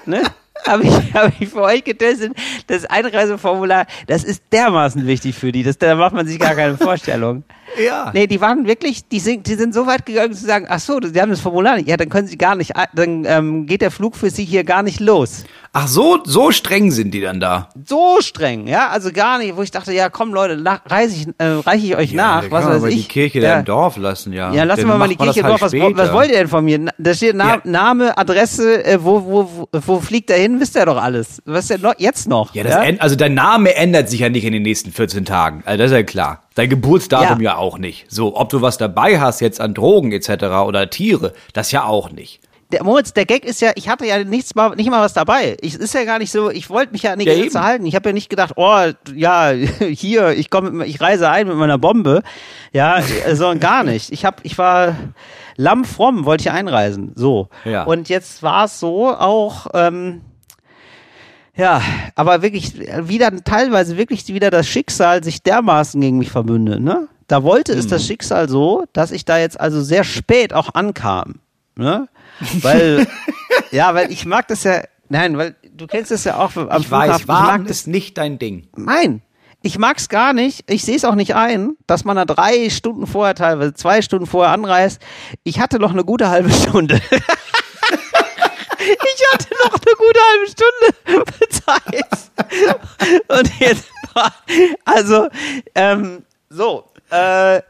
Ne? Habe ich, hab ich für euch getestet. Das Einreiseformular, das ist dermaßen wichtig für die. Das, da macht man sich gar keine Vorstellung. ja. Nee, die waren wirklich, die sind, die sind so weit gegangen zu sagen, ach so, die haben das Formular nicht. Ja, dann können sie gar nicht, dann ähm, geht der Flug für sie hier gar nicht los. Ach, so, so streng sind die dann da. so streng, ja, also gar nicht, wo ich dachte, ja, komm Leute, nach, reiche ich, äh, reiche ich euch nach, da was weiß aber ich. die Kirche ja. da im Dorf lassen, ja. Ja, lassen Dann wir mal die Kirche halt Dorf. Was, wo- was später. wollt ihr denn von mir? Da steht Na Ja. Name, Adresse, äh, wo, wo, wo, wo fliegt er hin? Wisst ihr doch alles. Was ist denn noch, jetzt noch? Ja, das änd- also dein Name ändert sich ja nicht in den nächsten 14 Tagen. Also das ist ja klar. Dein Geburtsdatum ja. Ja. auch nicht. So, ob du was dabei hast jetzt an Drogen etc. oder Tiere, das ja auch nicht. der Moritz, der Gag ist ja, ich hatte ja nichts mal, nicht mal was dabei. Ich ist ja gar nicht so, ich wollte mich ja an die ja, Gesetze halten. Ich habe ja nicht gedacht, oh, ja, hier, ich komme, ich reise ein mit meiner Bombe. Ja, sondern gar nicht. Ich habe, ich war lammfromm, wollte ich einreisen. So. Ja. Und jetzt war es so auch, ähm, ja, aber wirklich wieder teilweise wirklich wieder das Schicksal sich dermaßen gegen mich verbündet, ne? Da wollte es das mhm. Schicksal so, dass ich da jetzt also sehr spät auch ankam, ne? Weil ja, weil ich mag das ja, nein, weil du kennst es ja auch am ich Flughafen. Weiß, warm ich ist nicht dein Ding. Nein, ich mag's gar nicht. Ich sehe es auch nicht ein, dass man da drei Stunden vorher, teilweise zwei Stunden vorher anreist. Ich hatte noch eine gute halbe Stunde. Ich hatte noch eine gute halbe Stunde Zeit. Und jetzt war, also, ähm, so, äh,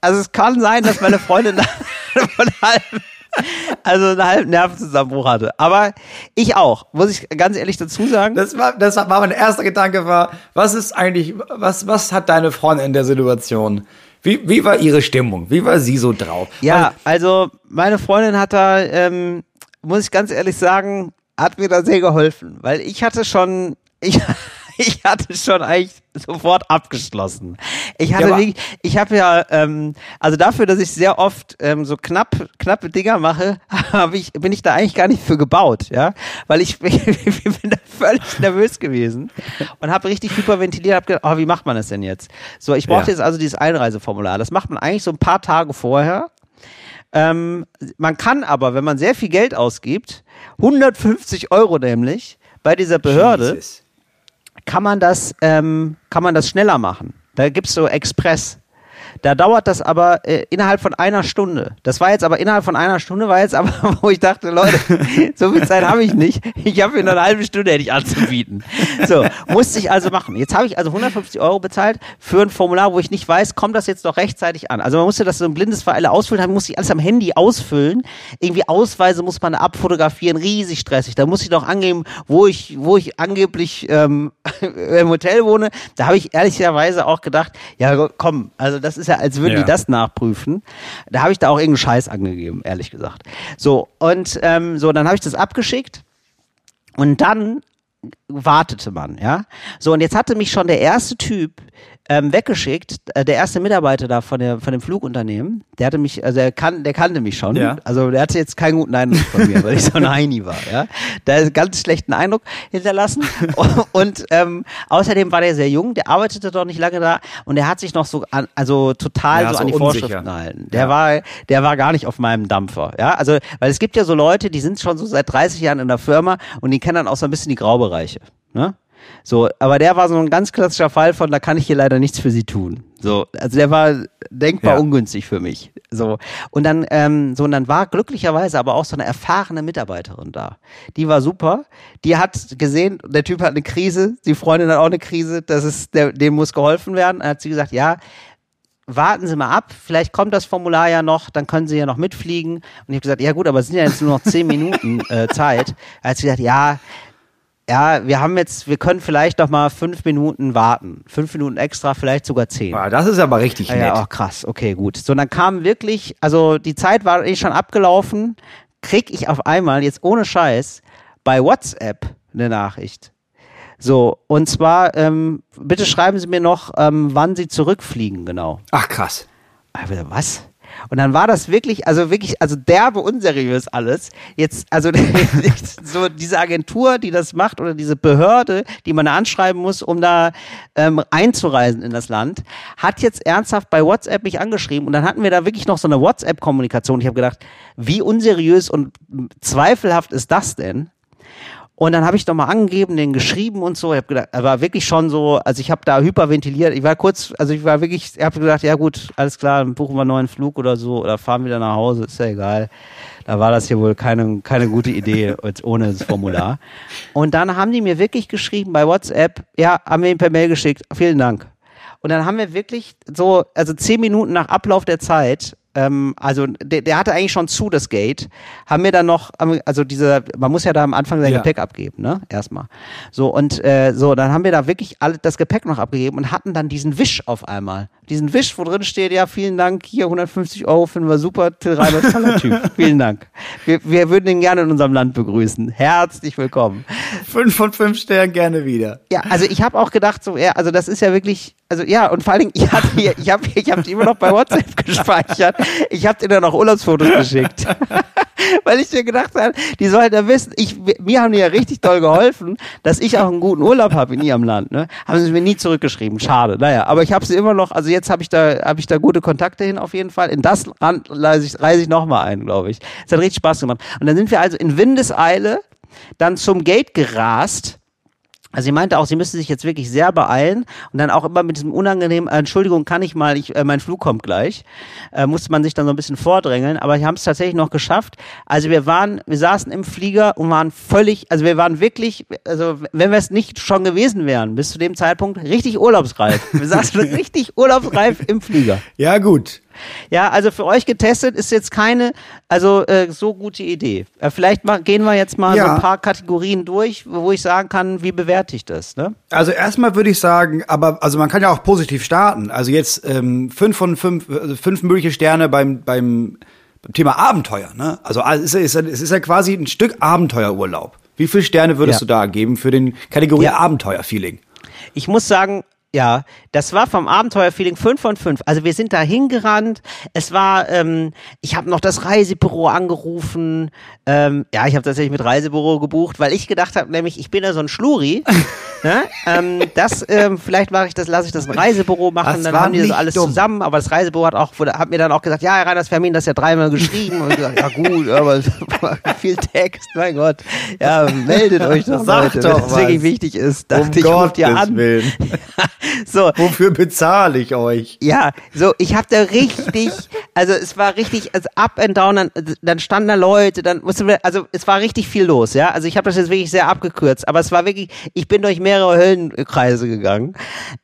also es kann sein, dass meine Freundin von halben also einen halben Nervenzusammenbruch hatte. Aber ich auch, muss ich ganz ehrlich dazu sagen. Das war, das war mein erster Gedanke war, was ist eigentlich, was, was hat deine Freundin in der Situation? Wie, wie war ihre Stimmung? Wie war sie so drauf? Ja, also meine Freundin hat da, ähm, muss ich ganz ehrlich sagen, hat mir da sehr geholfen, weil ich hatte schon, ich, ich hatte schon eigentlich sofort abgeschlossen. Ich hatte ja, wirklich, ich habe ja, ähm, also dafür, dass ich sehr oft ähm, so knapp, knappe Dinger mache, habe ich, bin ich da eigentlich gar nicht für gebaut, ja, weil ich, ich bin da völlig nervös gewesen und habe richtig hyperventiliert, habe gedacht, oh, wie macht man das denn jetzt? So, ich brauchte ja. jetzt also dieses Einreiseformular. Das macht man eigentlich so ein paar Tage vorher ähm, man kann aber, wenn man sehr viel Geld ausgibt, 150 Euro nämlich bei dieser Behörde, Jesus. kann man das, ähm, kann man das schneller machen. Da gibt's so Express. Da dauert das aber äh, innerhalb von einer Stunde. Das war jetzt aber innerhalb von einer Stunde, war jetzt aber, wo ich dachte, Leute, so viel Zeit habe ich nicht. Ich habe mir eine halbe Stunde hätte ich anzubieten. So, musste ich also machen. Jetzt habe ich also 150 Euro bezahlt für ein Formular, wo ich nicht weiß, kommt das jetzt doch rechtzeitig an. Also man musste das so ein blindes alle ausfüllen, dann muss ich alles am Handy ausfüllen. Irgendwie Ausweise muss man abfotografieren, riesig stressig. Da muss ich doch angeben, wo ich, wo ich angeblich ähm, im Hotel wohne. Da habe ich ehrlicherweise auch gedacht, ja komm, also das ist ist ja, als würden ja. die das nachprüfen. Da habe ich da auch irgendeinen Scheiß angegeben, ehrlich gesagt. So, und ähm, so, dann habe ich das abgeschickt. Und dann wartete man, ja. So, und jetzt hatte mich schon der erste Typ ähm, weggeschickt, äh, der erste Mitarbeiter da von, der, von dem Flugunternehmen, der hatte mich, also er kan der kannte mich schon, ja. also der hatte jetzt keinen guten Eindruck von mir, weil ich so ein Heini war, ja. Hat einen ganz schlechten Eindruck hinterlassen und ähm, außerdem war der sehr jung, der arbeitete doch nicht lange da und der hat sich noch so an, also total ja, so, so, an die unsicher. Vorschriften gehalten. Der ja. war, der war gar nicht auf meinem Dampfer, ja. Also, weil es gibt ja so Leute, die sind schon so seit 30 Jahren in der Firma und die kennen dann auch so ein bisschen die Graubereiche. Ne? So, aber der war so ein ganz klassischer Fall von, da kann ich hier leider nichts für sie tun. So, also der war denkbar ja. ungünstig für mich. So und dann, ähm, so und dann war glücklicherweise aber auch so eine erfahrene Mitarbeiterin da. Die war super. Die hat gesehen, der Typ hat eine Krise, die Freundin hat auch eine Krise. Das ist, der, dem muss geholfen werden. Dann hat sie gesagt, ja, warten Sie mal ab, vielleicht kommt das Formular ja noch, dann können Sie ja noch mitfliegen. Und ich habe gesagt, ja gut, aber es sind ja jetzt nur noch zehn Minuten äh, Zeit. Er hat sie gesagt, ja, ja, wir haben jetzt, wir können vielleicht noch mal fünf Minuten warten. Fünf Minuten extra, vielleicht sogar zehn. Ja, das ist aber richtig nett. Ja, oh, krass, okay, gut. So, dann kam wirklich, also die Zeit war eh schon abgelaufen, krieg ich auf einmal, jetzt ohne Scheiß, bei WhatsApp eine Nachricht. So, und zwar, ähm, bitte schreiben Sie mir noch, ähm, wann Sie zurückfliegen, genau. Ach, krass. Aber was? Und dann war das wirklich, also wirklich, also derbe unseriös alles. Jetzt, also so diese Agentur, die das macht oder diese Behörde, die man da anschreiben muss, um da ähm, einzureisen in das Land, hat jetzt ernsthaft bei WhatsApp mich angeschrieben und dann hatten wir da wirklich noch so eine WhatsApp-Kommunikation. Ich habe gedacht, wie unseriös und zweifelhaft ist das denn? Und dann habe ich nochmal angegeben, den geschrieben und so. Ich habe gedacht, er war wirklich schon so, also ich habe da hyperventiliert. Ich war kurz, also ich war wirklich, ich habe gedacht, ja gut, alles klar, dann buchen wir einen neuen Flug oder so oder fahren wieder nach Hause, ist ja egal. Da war das hier wohl keine, keine gute Idee ohne das Formular. Und dann haben die mir wirklich geschrieben bei WhatsApp, ja, haben wir ihn per Mail geschickt, vielen Dank. Und dann haben wir wirklich so, also zehn Minuten nach Ablauf der Zeit, ähm, also der, der hatte eigentlich schon zu, das Gate, haben wir dann noch, also diese, man muss ja da am Anfang sein ja. Gepäck abgeben, ne? Erstmal. So, und äh, so, dann haben wir da wirklich alle das Gepäck noch abgegeben und hatten dann diesen Wisch auf einmal. Diesen Wisch, wo drin steht, ja, vielen Dank, hier 150 Euro, finden wir super, Till Reimer, toller Typ. vielen Dank. Wir, wir würden ihn gerne in unserem Land begrüßen. Herzlich willkommen. Fünf von fünf Sternen gerne wieder. Ja, also ich habe auch gedacht, so, ja, also das ist ja wirklich, also ja, und vor allen Dingen, ich habe ich hab, ich hab die immer noch bei WhatsApp gespeichert. Ich habe dir dann noch Urlaubsfotos geschickt. Weil ich dir gedacht habe, die sollten ja wissen, ich, mir haben die ja richtig toll geholfen, dass ich auch einen guten Urlaub habe in ihrem Land. Ne? Haben sie mir nie zurückgeschrieben. Schade. Naja, aber ich habe sie immer noch, also jetzt habe ich da habe ich da gute Kontakte hin auf jeden Fall. In das Land reise ich, reise ich nochmal ein, glaube ich. Es hat richtig Spaß gemacht. Und dann sind wir also in Windeseile dann zum Gate gerast also sie meinte auch, sie müsste sich jetzt wirklich sehr beeilen und dann auch immer mit diesem unangenehmen, äh, Entschuldigung, kann ich mal, ich, äh, mein Flug kommt gleich, äh, musste man sich dann so ein bisschen vordrängeln, aber wir haben es tatsächlich noch geschafft. Also wir waren, wir saßen im Flieger und waren völlig, also wir waren wirklich, also wenn wir es nicht schon gewesen wären, bis zu dem Zeitpunkt, richtig urlaubsreif. Wir saßen richtig urlaubsreif im Flieger. Ja gut, ja, also für euch getestet ist jetzt keine, also äh, so gute Idee. Äh, vielleicht mal, gehen wir jetzt mal ja. so ein paar Kategorien durch, wo ich sagen kann, wie bewerte ich das. Ne? Also erstmal würde ich sagen, aber also man kann ja auch positiv starten. Also jetzt ähm, fünf von fünf, also fünf mögliche Sterne beim beim Thema Abenteuer. Ne? Also es ist, es ist ja quasi ein Stück Abenteuerurlaub. Wie viele Sterne würdest ja. du da geben für den Kategorie ja. Abenteuer-Feeling? Ich muss sagen, ja, das war vom Abenteuerfeeling 5 von 5. Also wir sind da hingerannt. Es war, ähm, ich habe noch das Reisebüro angerufen. Ähm, ja, ich habe tatsächlich mit Reisebüro gebucht, weil ich gedacht habe, nämlich ich bin ja so ein Schluri. ne? ähm, das, ähm, vielleicht mache ich das, lasse ich das Reisebüro machen. Das dann haben die das alles dumm. zusammen. Aber das Reisebüro hat auch, hat mir dann auch gesagt, ja, Herr Reiners Fermin, das ist ja dreimal geschrieben. Und ich gesagt, ja gut, aber viel Text, mein Gott. Ja, meldet euch doch, Sag Leute, doch wenn es wirklich wichtig ist. Dachte um ich, ruft ihr an. so. Wofür bezahle ich euch? Ja, so, ich habe da richtig, also es war richtig, also up and down, dann, dann standen da Leute, dann musste, also es war richtig viel los, ja. Also ich habe das jetzt wirklich sehr abgekürzt, aber es war wirklich, ich bin durch mehrere Höllenkreise gegangen.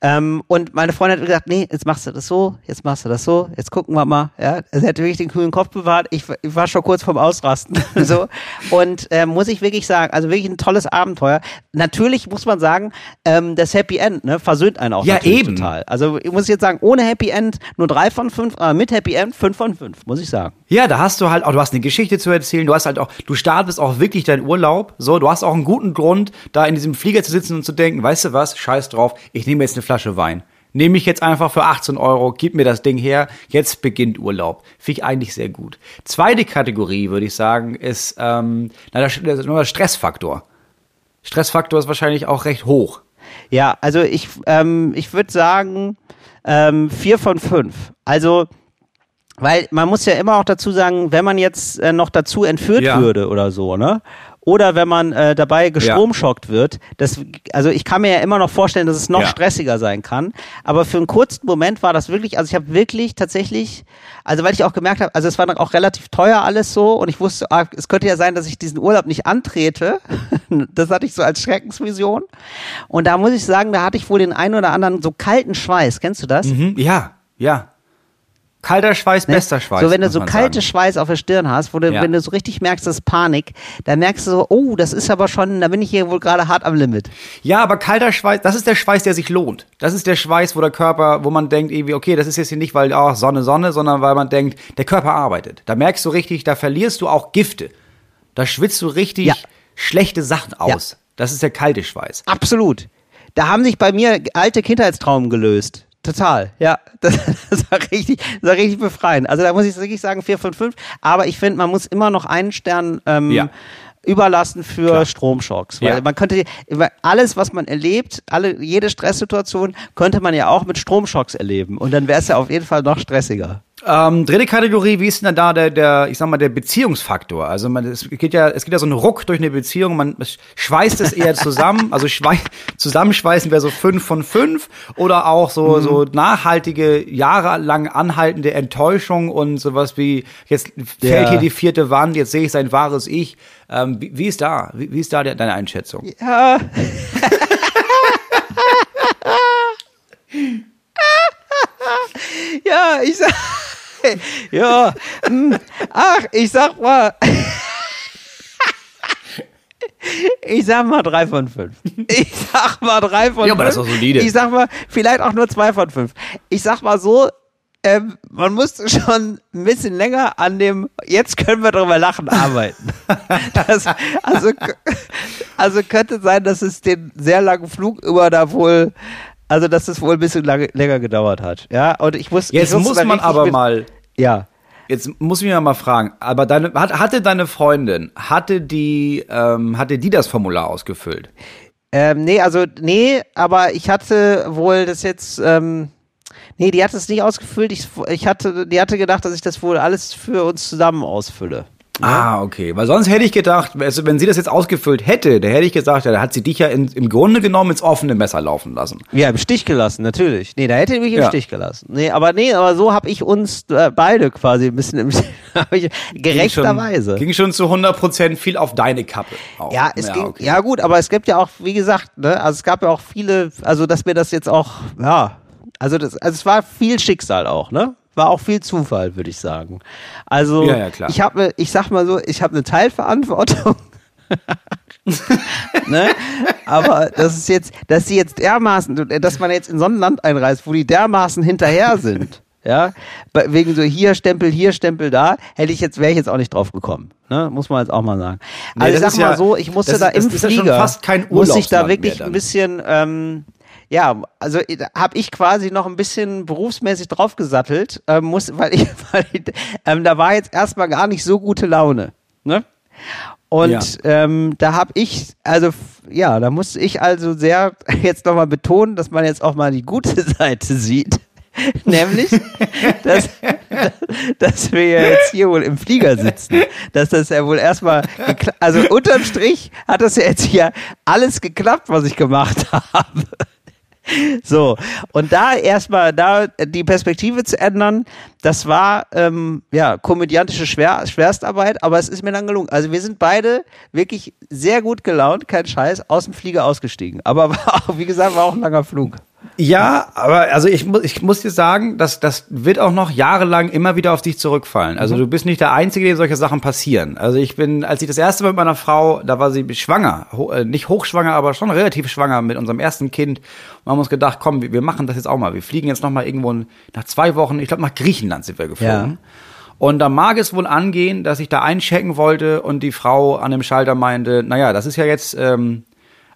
Ähm, und meine Freundin hat gesagt, nee, jetzt machst du das so, jetzt machst du das so, jetzt gucken wir mal, ja. Sie hat wirklich den kühlen Kopf bewahrt. Ich, ich war schon kurz vorm Ausrasten. so. Und äh, muss ich wirklich sagen, also wirklich ein tolles Abenteuer. Natürlich muss man sagen, ähm, das Happy End, ne, versöhnt einen auch. Ja, eben. Total. Also ich muss jetzt sagen, ohne Happy End nur drei von fünf, äh, mit Happy End fünf von fünf, muss ich sagen. Ja, da hast du halt auch, du hast eine Geschichte zu erzählen, du hast halt auch, du startest auch wirklich deinen Urlaub, so, du hast auch einen guten Grund, da in diesem Flieger zu sitzen und zu denken, weißt du was, scheiß drauf, ich nehme jetzt eine Flasche Wein. Nehme ich jetzt einfach für 18 Euro, gib mir das Ding her, jetzt beginnt Urlaub. Finde ich eigentlich sehr gut. Zweite Kategorie, würde ich sagen, ist ähm, na, der, der Stressfaktor. Stressfaktor ist wahrscheinlich auch recht hoch. Ja, also ich, ähm, ich würde sagen, ähm, vier von fünf. Also, weil man muss ja immer auch dazu sagen, wenn man jetzt äh, noch dazu entführt ja. würde oder so, ne? Oder wenn man äh, dabei gestromschockt ja. wird. Das, also ich kann mir ja immer noch vorstellen, dass es noch ja. stressiger sein kann. Aber für einen kurzen Moment war das wirklich, also ich habe wirklich tatsächlich, also weil ich auch gemerkt habe, also es war dann auch relativ teuer alles so und ich wusste, ah, es könnte ja sein, dass ich diesen Urlaub nicht antrete. das hatte ich so als Schreckensvision. Und da muss ich sagen, da hatte ich wohl den einen oder anderen so kalten Schweiß. Kennst du das? Mhm, ja, ja. Kalter Schweiß, ne? bester Schweiß. So, wenn du so kalte sagen. Schweiß auf der Stirn hast, wo du, ja. wenn du so richtig merkst, das ist Panik, dann merkst du so, oh, das ist aber schon, da bin ich hier wohl gerade hart am Limit. Ja, aber kalter Schweiß, das ist der Schweiß, der sich lohnt. Das ist der Schweiß, wo der Körper, wo man denkt, irgendwie, okay, das ist jetzt hier nicht, weil, oh, Sonne, Sonne, sondern weil man denkt, der Körper arbeitet. Da merkst du richtig, da verlierst du auch Gifte. Da schwitzt du richtig ja. schlechte Sachen aus. Ja. Das ist der kalte Schweiß. Absolut. Da haben sich bei mir alte Kindheitstraumen gelöst. Total, ja. Das, das, war richtig, das war richtig befreiend. Also da muss ich wirklich sagen, vier von fünf. Aber ich finde, man muss immer noch einen Stern ähm, ja. überlassen für Klar. Stromschocks. Weil ja. man könnte alles, was man erlebt, alle, jede Stresssituation könnte man ja auch mit Stromschocks erleben. Und dann wäre es ja auf jeden Fall noch stressiger. Ähm, dritte Kategorie, wie ist denn da der, der, ich sag mal, der Beziehungsfaktor? Also man, es geht ja, es geht ja so ein Ruck durch eine Beziehung, man schweißt es eher zusammen, also schwei zusammenschweißen wäre so fünf von fünf oder auch so, mhm. so nachhaltige, jahrelang anhaltende Enttäuschung und sowas wie, jetzt fällt ja. hier die vierte Wand, jetzt sehe ich sein wahres Ich. Ähm, wie, wie, ist da, wie, wie ist da deine Einschätzung? Ja. ja, ich sag ja, hm. ach, ich sag mal. Ich sag mal drei von fünf. Ich sag mal drei von fünf. Ja, aber das ist doch solide. Ich sag mal, vielleicht auch nur zwei von fünf. Ich sag mal so, ähm, man musste schon ein bisschen länger an dem, jetzt können wir drüber lachen, arbeiten. Das, also, also könnte sein, dass es den sehr langen Flug über da wohl, also dass es wohl ein bisschen lange, länger gedauert hat. Ja, und ich muss. Jetzt ich muss man aber mit, mal. Ja. Jetzt muss ich mich mal fragen, aber deine, hatte deine Freundin, hatte die, ähm, hatte die das Formular ausgefüllt? Ähm, nee, also, nee, aber ich hatte wohl das jetzt, ähm, Nee, die hat es nicht ausgefüllt. Ich, ich hatte, die hatte gedacht, dass ich das wohl alles für uns zusammen ausfülle. Ja? Ah, okay. Weil sonst hätte ich gedacht, wenn sie das jetzt ausgefüllt hätte, dann hätte ich gesagt, ja, da hat sie dich ja in, im Grunde genommen ins offene Messer laufen lassen. Ja, im Stich gelassen, natürlich. Nee, da hätte ich mich im ja. Stich gelassen. Nee, aber nee, aber so habe ich uns äh, beide quasi ein bisschen im ich, gerechterweise. Ging schon, ging schon zu 100 Prozent viel auf deine Kappe. Auch. Ja, es ja, ging, okay. ja gut, aber es gibt ja auch, wie gesagt, ne, also es gab ja auch viele, also dass mir das jetzt auch, ja, also, das, also es war viel Schicksal auch, ne? War auch viel Zufall, würde ich sagen. Also ja, ja, ich habe, ich sag mal so, ich habe eine Teilverantwortung. ne? Aber das ist jetzt, dass sie jetzt dermaßen, dass man jetzt in so ein Land einreist, wo die dermaßen hinterher sind. Ja, wegen so hier Stempel, hier Stempel da, hätte ich jetzt, wäre ich jetzt auch nicht drauf gekommen. Ne? Muss man jetzt auch mal sagen. Nee, also ich sag mal ja, so, ich musste das, da im Flieger, ja fast kein muss ich da wirklich ein bisschen, ähm, ja, also äh, habe ich quasi noch ein bisschen berufsmäßig draufgesattelt, äh, muss, weil ich, weil ich, ähm, da war jetzt erstmal gar nicht so gute Laune. Ne? Und ja. ähm, da habe ich, also ja, da musste ich also sehr jetzt nochmal betonen, dass man jetzt auch mal die gute Seite sieht. Nämlich, dass, dass wir jetzt hier wohl im Flieger sitzen. Dass das ja wohl erstmal, also unterm Strich hat das ja jetzt hier alles geklappt, was ich gemacht habe. So, und da erstmal da die Perspektive zu ändern, das war ähm, ja komödiantische Schwer Schwerstarbeit, aber es ist mir dann gelungen. Also wir sind beide wirklich sehr gut gelaunt, kein Scheiß, aus dem Flieger ausgestiegen. Aber war auch, wie gesagt, war auch ein langer Flug. Ja, aber also ich muss, ich muss dir sagen, dass das wird auch noch jahrelang immer wieder auf dich zurückfallen. Also mhm. du bist nicht der Einzige, dem solche Sachen passieren. Also ich bin, als ich das erste Mal mit meiner Frau, da war sie schwanger, ho, äh, nicht hochschwanger, aber schon relativ schwanger mit unserem ersten Kind. Und haben uns gedacht, komm, wir, wir machen das jetzt auch mal. Wir fliegen jetzt noch mal irgendwo nach zwei Wochen, ich glaube nach Griechenland sind wir geflogen. Ja. Und da mag es wohl angehen, dass ich da einchecken wollte und die Frau an dem Schalter meinte, naja, das ist ja jetzt ähm,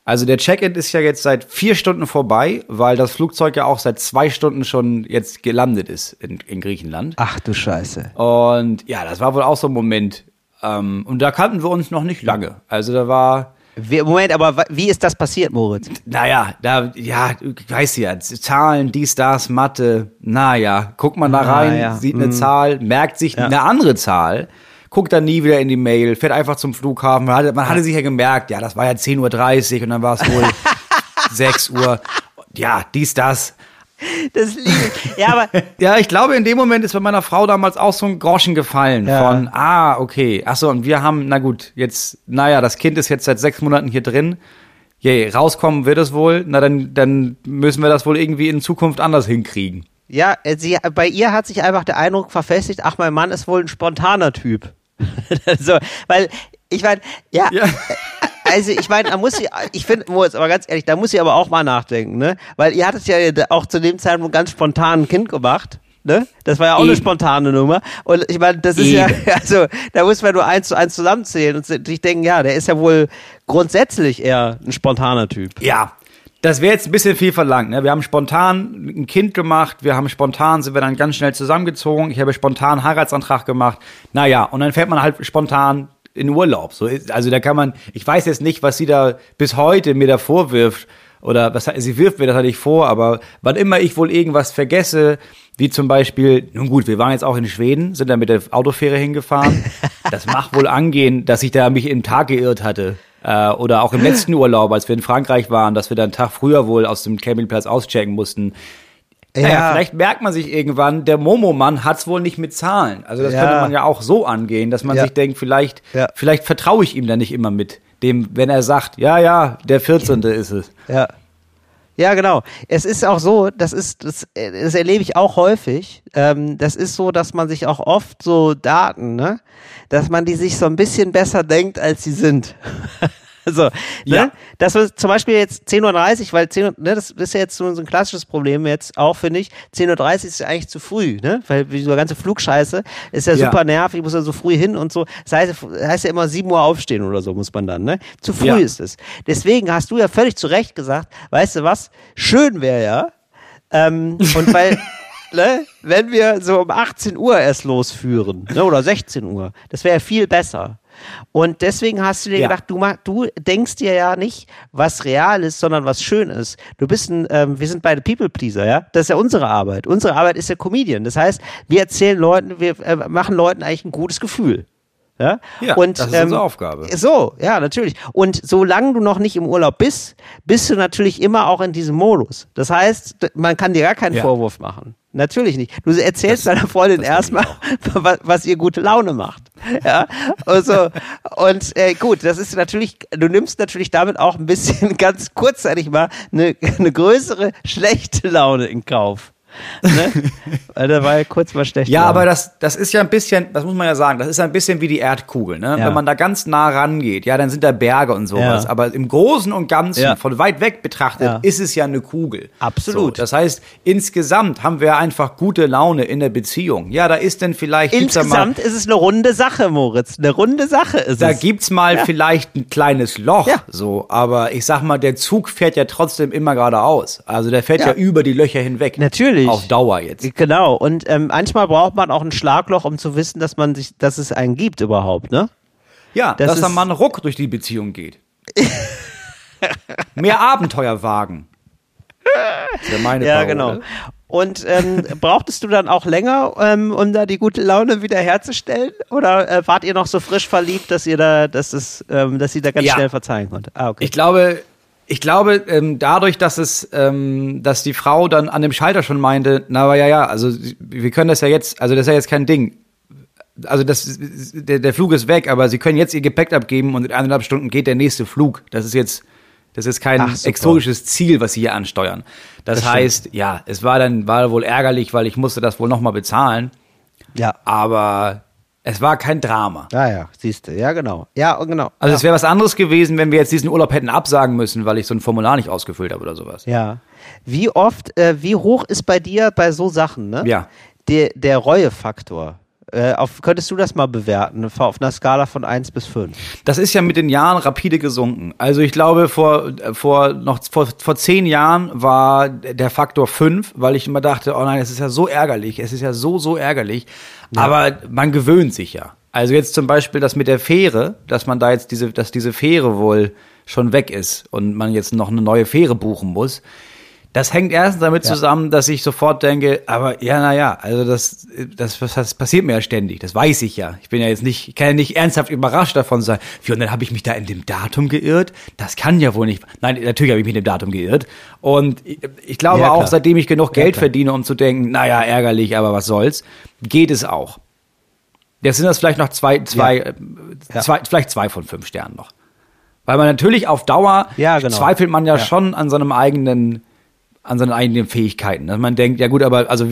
also der Check-in ist ja jetzt seit vier Stunden vorbei, weil das Flugzeug ja auch seit zwei Stunden schon jetzt gelandet ist in, in Griechenland. Ach du Scheiße. Und ja, das war wohl auch so ein Moment. Ähm, und da kannten wir uns noch nicht lange. Also da war. Moment, aber wie ist das passiert, Moritz? Naja, da, ja, weißt du ja, Zahlen, dies, das, Mathe, naja, guckt man da ah, rein, ja. sieht eine mhm. Zahl, merkt sich ja. eine andere Zahl guckt dann nie wieder in die Mail, fährt einfach zum Flughafen. Man hatte, man hatte sich ja gemerkt, ja, das war ja 10.30 Uhr und dann war es wohl 6 Uhr. Ja, dies, das. Das liegt. Ja, aber. ja, ich glaube, in dem Moment ist bei meiner Frau damals auch so ein Groschen gefallen ja. von, ah, okay. Achso, und wir haben, na gut, jetzt, naja, das Kind ist jetzt seit sechs Monaten hier drin. Je, rauskommen wird es wohl. Na, dann, dann müssen wir das wohl irgendwie in Zukunft anders hinkriegen. Ja, sie, bei ihr hat sich einfach der Eindruck verfestigt, ach, mein Mann ist wohl ein spontaner Typ. so, weil ich meine, ja, ja. also ich meine, da muss sie, ich finde, Moritz, aber ganz ehrlich, da muss sie aber auch mal nachdenken, ne? Weil ihr hattet ja auch zu dem Zeitpunkt ganz spontan ein Kind gemacht. Ne? Das war ja auch Eben. eine spontane Nummer. Und ich meine, das ist Eben. ja, also da muss man nur eins zu eins zusammenzählen und sich denken, ja, der ist ja wohl grundsätzlich eher ein spontaner Typ. Ja, das wäre jetzt ein bisschen viel verlangt. Ne? Wir haben spontan ein Kind gemacht, wir haben spontan, sind wir dann ganz schnell zusammengezogen. Ich habe spontan einen Heiratsantrag gemacht. Naja, und dann fährt man halt spontan in Urlaub. So, also da kann man, ich weiß jetzt nicht, was sie da bis heute mir da vorwirft. Oder was sie wirft mir das halt nicht vor, aber wann immer ich wohl irgendwas vergesse, wie zum Beispiel, nun gut, wir waren jetzt auch in Schweden, sind da mit der Autofähre hingefahren. Das macht wohl angehen, dass ich da mich im Tag geirrt hatte. Äh, oder auch im letzten Urlaub, als wir in Frankreich waren, dass wir dann einen Tag früher wohl aus dem Campingplatz auschecken mussten. Ja. Naja, vielleicht merkt man sich irgendwann, der Momo-Mann hat's wohl nicht mit Zahlen. Also das ja. könnte man ja auch so angehen, dass man ja. sich denkt, vielleicht, ja. vielleicht vertraue ich ihm da nicht immer mit. Dem, wenn er sagt, ja, ja, der 14. ist es. Ja. Ja, genau. Es ist auch so, das ist, das, das erlebe ich auch häufig. Ähm, das ist so, dass man sich auch oft so Daten, ne, dass man die sich so ein bisschen besser denkt, als sie sind. So, ne? ja. Das war zum Beispiel jetzt 10.30 Uhr, weil 10 Uhr, ne, das ist ja jetzt so ein klassisches Problem jetzt auch, finde ich. 10.30 Uhr ist ja eigentlich zu früh, ne? Weil diese ganze Flugscheiße ist ja, ja. super nervig, ich muss ja so früh hin und so. Das heißt, das heißt ja immer 7 Uhr aufstehen oder so muss man dann, ne? Zu früh ja. ist es. Deswegen hast du ja völlig zu Recht gesagt, weißt du was? Schön wäre ja, ähm, und weil, ne, wenn wir so um 18 Uhr erst losführen, ne, oder 16 Uhr, das wäre viel besser. Und deswegen hast du dir ja. gedacht, du, du denkst dir ja nicht, was real ist, sondern was schön ist. Du bist ein, ähm, wir sind beide People Pleaser, ja? Das ist ja unsere Arbeit. Unsere Arbeit ist ja Comedian. Das heißt, wir erzählen Leuten, wir äh, machen Leuten eigentlich ein gutes Gefühl. Ja, ja und, das ist ähm, unsere Aufgabe. So, ja, natürlich. Und solange du noch nicht im Urlaub bist, bist du natürlich immer auch in diesem Modus. Das heißt, man kann dir gar keinen ja. Vorwurf machen. Natürlich nicht. Du erzählst das, deiner Freundin erstmal, was, was ihr gute Laune macht. Ja, also, und äh, gut, das ist natürlich, du nimmst natürlich damit auch ein bisschen ganz kurzzeitig mal eine, eine größere schlechte Laune in Kauf ne? Weil da war ja kurz mal schlecht. Ja, aber das, das ist ja ein bisschen, das muss man ja sagen, das ist ein bisschen wie die Erdkugel. Ne? Ja. Wenn man da ganz nah rangeht, ja, dann sind da Berge und sowas. Ja. Aber im Großen und Ganzen, ja. von weit weg betrachtet, ist es ja eine Kugel. Absolut. So, das heißt, insgesamt haben wir einfach gute Laune in der Beziehung. Ja, da ist denn vielleicht. Insgesamt mal, ist es eine runde Sache, Moritz. Eine runde Sache ist da es. Da gibt's mal vielleicht ein kleines Loch, so. Aber ich sag mal, der Zug fährt ja trotzdem immer geradeaus. Also der fährt ja über die Löcher hinweg. Natürlich. Natürlich. Auf Dauer jetzt. Genau. Und ähm, manchmal braucht man auch ein Schlagloch, um zu wissen, dass man sich, dass es einen gibt überhaupt, ne? Ja, das dass dann mal ein Ruck durch die Beziehung geht. Mehr Abenteuer wagen. Das ist ja meine Ja, Parole. genau. Und ähm, brauchtest du dann auch länger, ähm, um da die gute Laune wiederherzustellen? Oder äh, wart ihr noch so frisch verliebt, dass ihr da, dass es, ähm, dass sie da ganz ja. schnell verzeihen konnte? Ah, okay. Ich glaube, ich glaube, ähm, dadurch, dass es, ähm, dass die Frau dann an dem Schalter schon meinte, na aber ja, ja, also wir können das ja jetzt, also das ist ja jetzt kein Ding. Also das, der, der Flug ist weg, aber sie können jetzt ihr Gepäck abgeben und in eineinhalb Stunden geht der nächste Flug. Das ist jetzt, das ist kein Ach, exotisches Ziel, was sie hier ansteuern. Das, das heißt, stimmt. ja, es war dann, war wohl ärgerlich, weil ich musste das wohl nochmal bezahlen. Ja. Aber es war kein Drama. Ja, ja, siehst du. Ja, genau. Ja, genau. Also ja. es wäre was anderes gewesen, wenn wir jetzt diesen Urlaub hätten absagen müssen, weil ich so ein Formular nicht ausgefüllt habe oder sowas. Ja. Wie oft, äh, wie hoch ist bei dir bei so Sachen, ne? Ja. Der, der Reuefaktor. Äh, auf, könntest du das mal bewerten, auf einer Skala von 1 bis 5? Das ist ja mit den Jahren rapide gesunken. Also ich glaube, vor, vor, noch, vor, vor zehn Jahren war der Faktor 5, weil ich immer dachte, oh nein, es ist ja so ärgerlich, es ist ja so, so ärgerlich. Ja. Aber man gewöhnt sich ja. Also jetzt zum Beispiel das mit der Fähre, dass man da jetzt diese, dass diese Fähre wohl schon weg ist und man jetzt noch eine neue Fähre buchen muss. Das hängt erstens damit ja. zusammen, dass ich sofort denke, aber ja, naja, also das, das, das passiert mir ja ständig, das weiß ich ja. Ich bin ja jetzt nicht, ich kann ja nicht ernsthaft überrascht davon sein. Wie, und dann habe ich mich da in dem Datum geirrt? Das kann ja wohl nicht. Nein, natürlich habe ich mich in dem Datum geirrt. Und ich, ich glaube ja, auch, seitdem ich genug Geld ja, verdiene, um zu denken, naja, ärgerlich, aber was soll's, geht es auch. Jetzt sind das vielleicht noch zwei, zwei, zwei vielleicht zwei von fünf Sternen noch. Weil man natürlich auf Dauer ja, genau. zweifelt man ja, schon an seinem eigenen an seinen eigenen Fähigkeiten. Dass man denkt, ja gut, aber also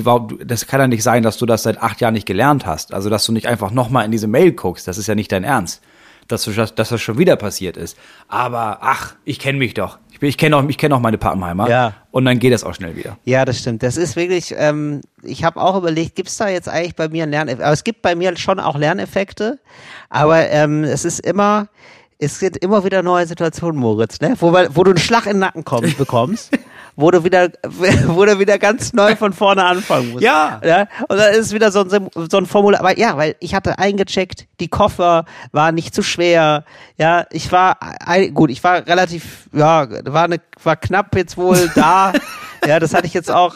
das kann ja nicht sein, dass du das seit acht Jahren nicht gelernt hast. Also dass du nicht einfach nochmal in diese Mail guckst, das ist ja nicht dein Ernst. Dass, du, dass das schon wieder passiert ist. Aber ach, ich kenne mich doch. Ich, ich kenne auch, ich kenn auch meine Pappenheimer. Ja. Und dann geht das auch schnell wieder. Ja, das stimmt. Das ist wirklich, ähm, ich habe auch überlegt, gibt es da jetzt eigentlich bei mir einen Lerneffekt? Aber es gibt bei mir schon auch Lerneffekte. Aber ähm, es ist immer, es gibt immer wieder neue Situationen, Moritz, ne? wo, wo du einen Schlag in den Nacken kommst, bekommst wo du wieder, wo du wieder ganz neu von vorne anfangen musst. Ja. ja. Und dann ist wieder so ein, so ein Formular. Aber ja, weil ich hatte eingecheckt, die Koffer waren nicht zu schwer. Ja, ich war, gut, ich war relativ, ja, war, eine, war knapp jetzt wohl da. ja, das hatte ich jetzt auch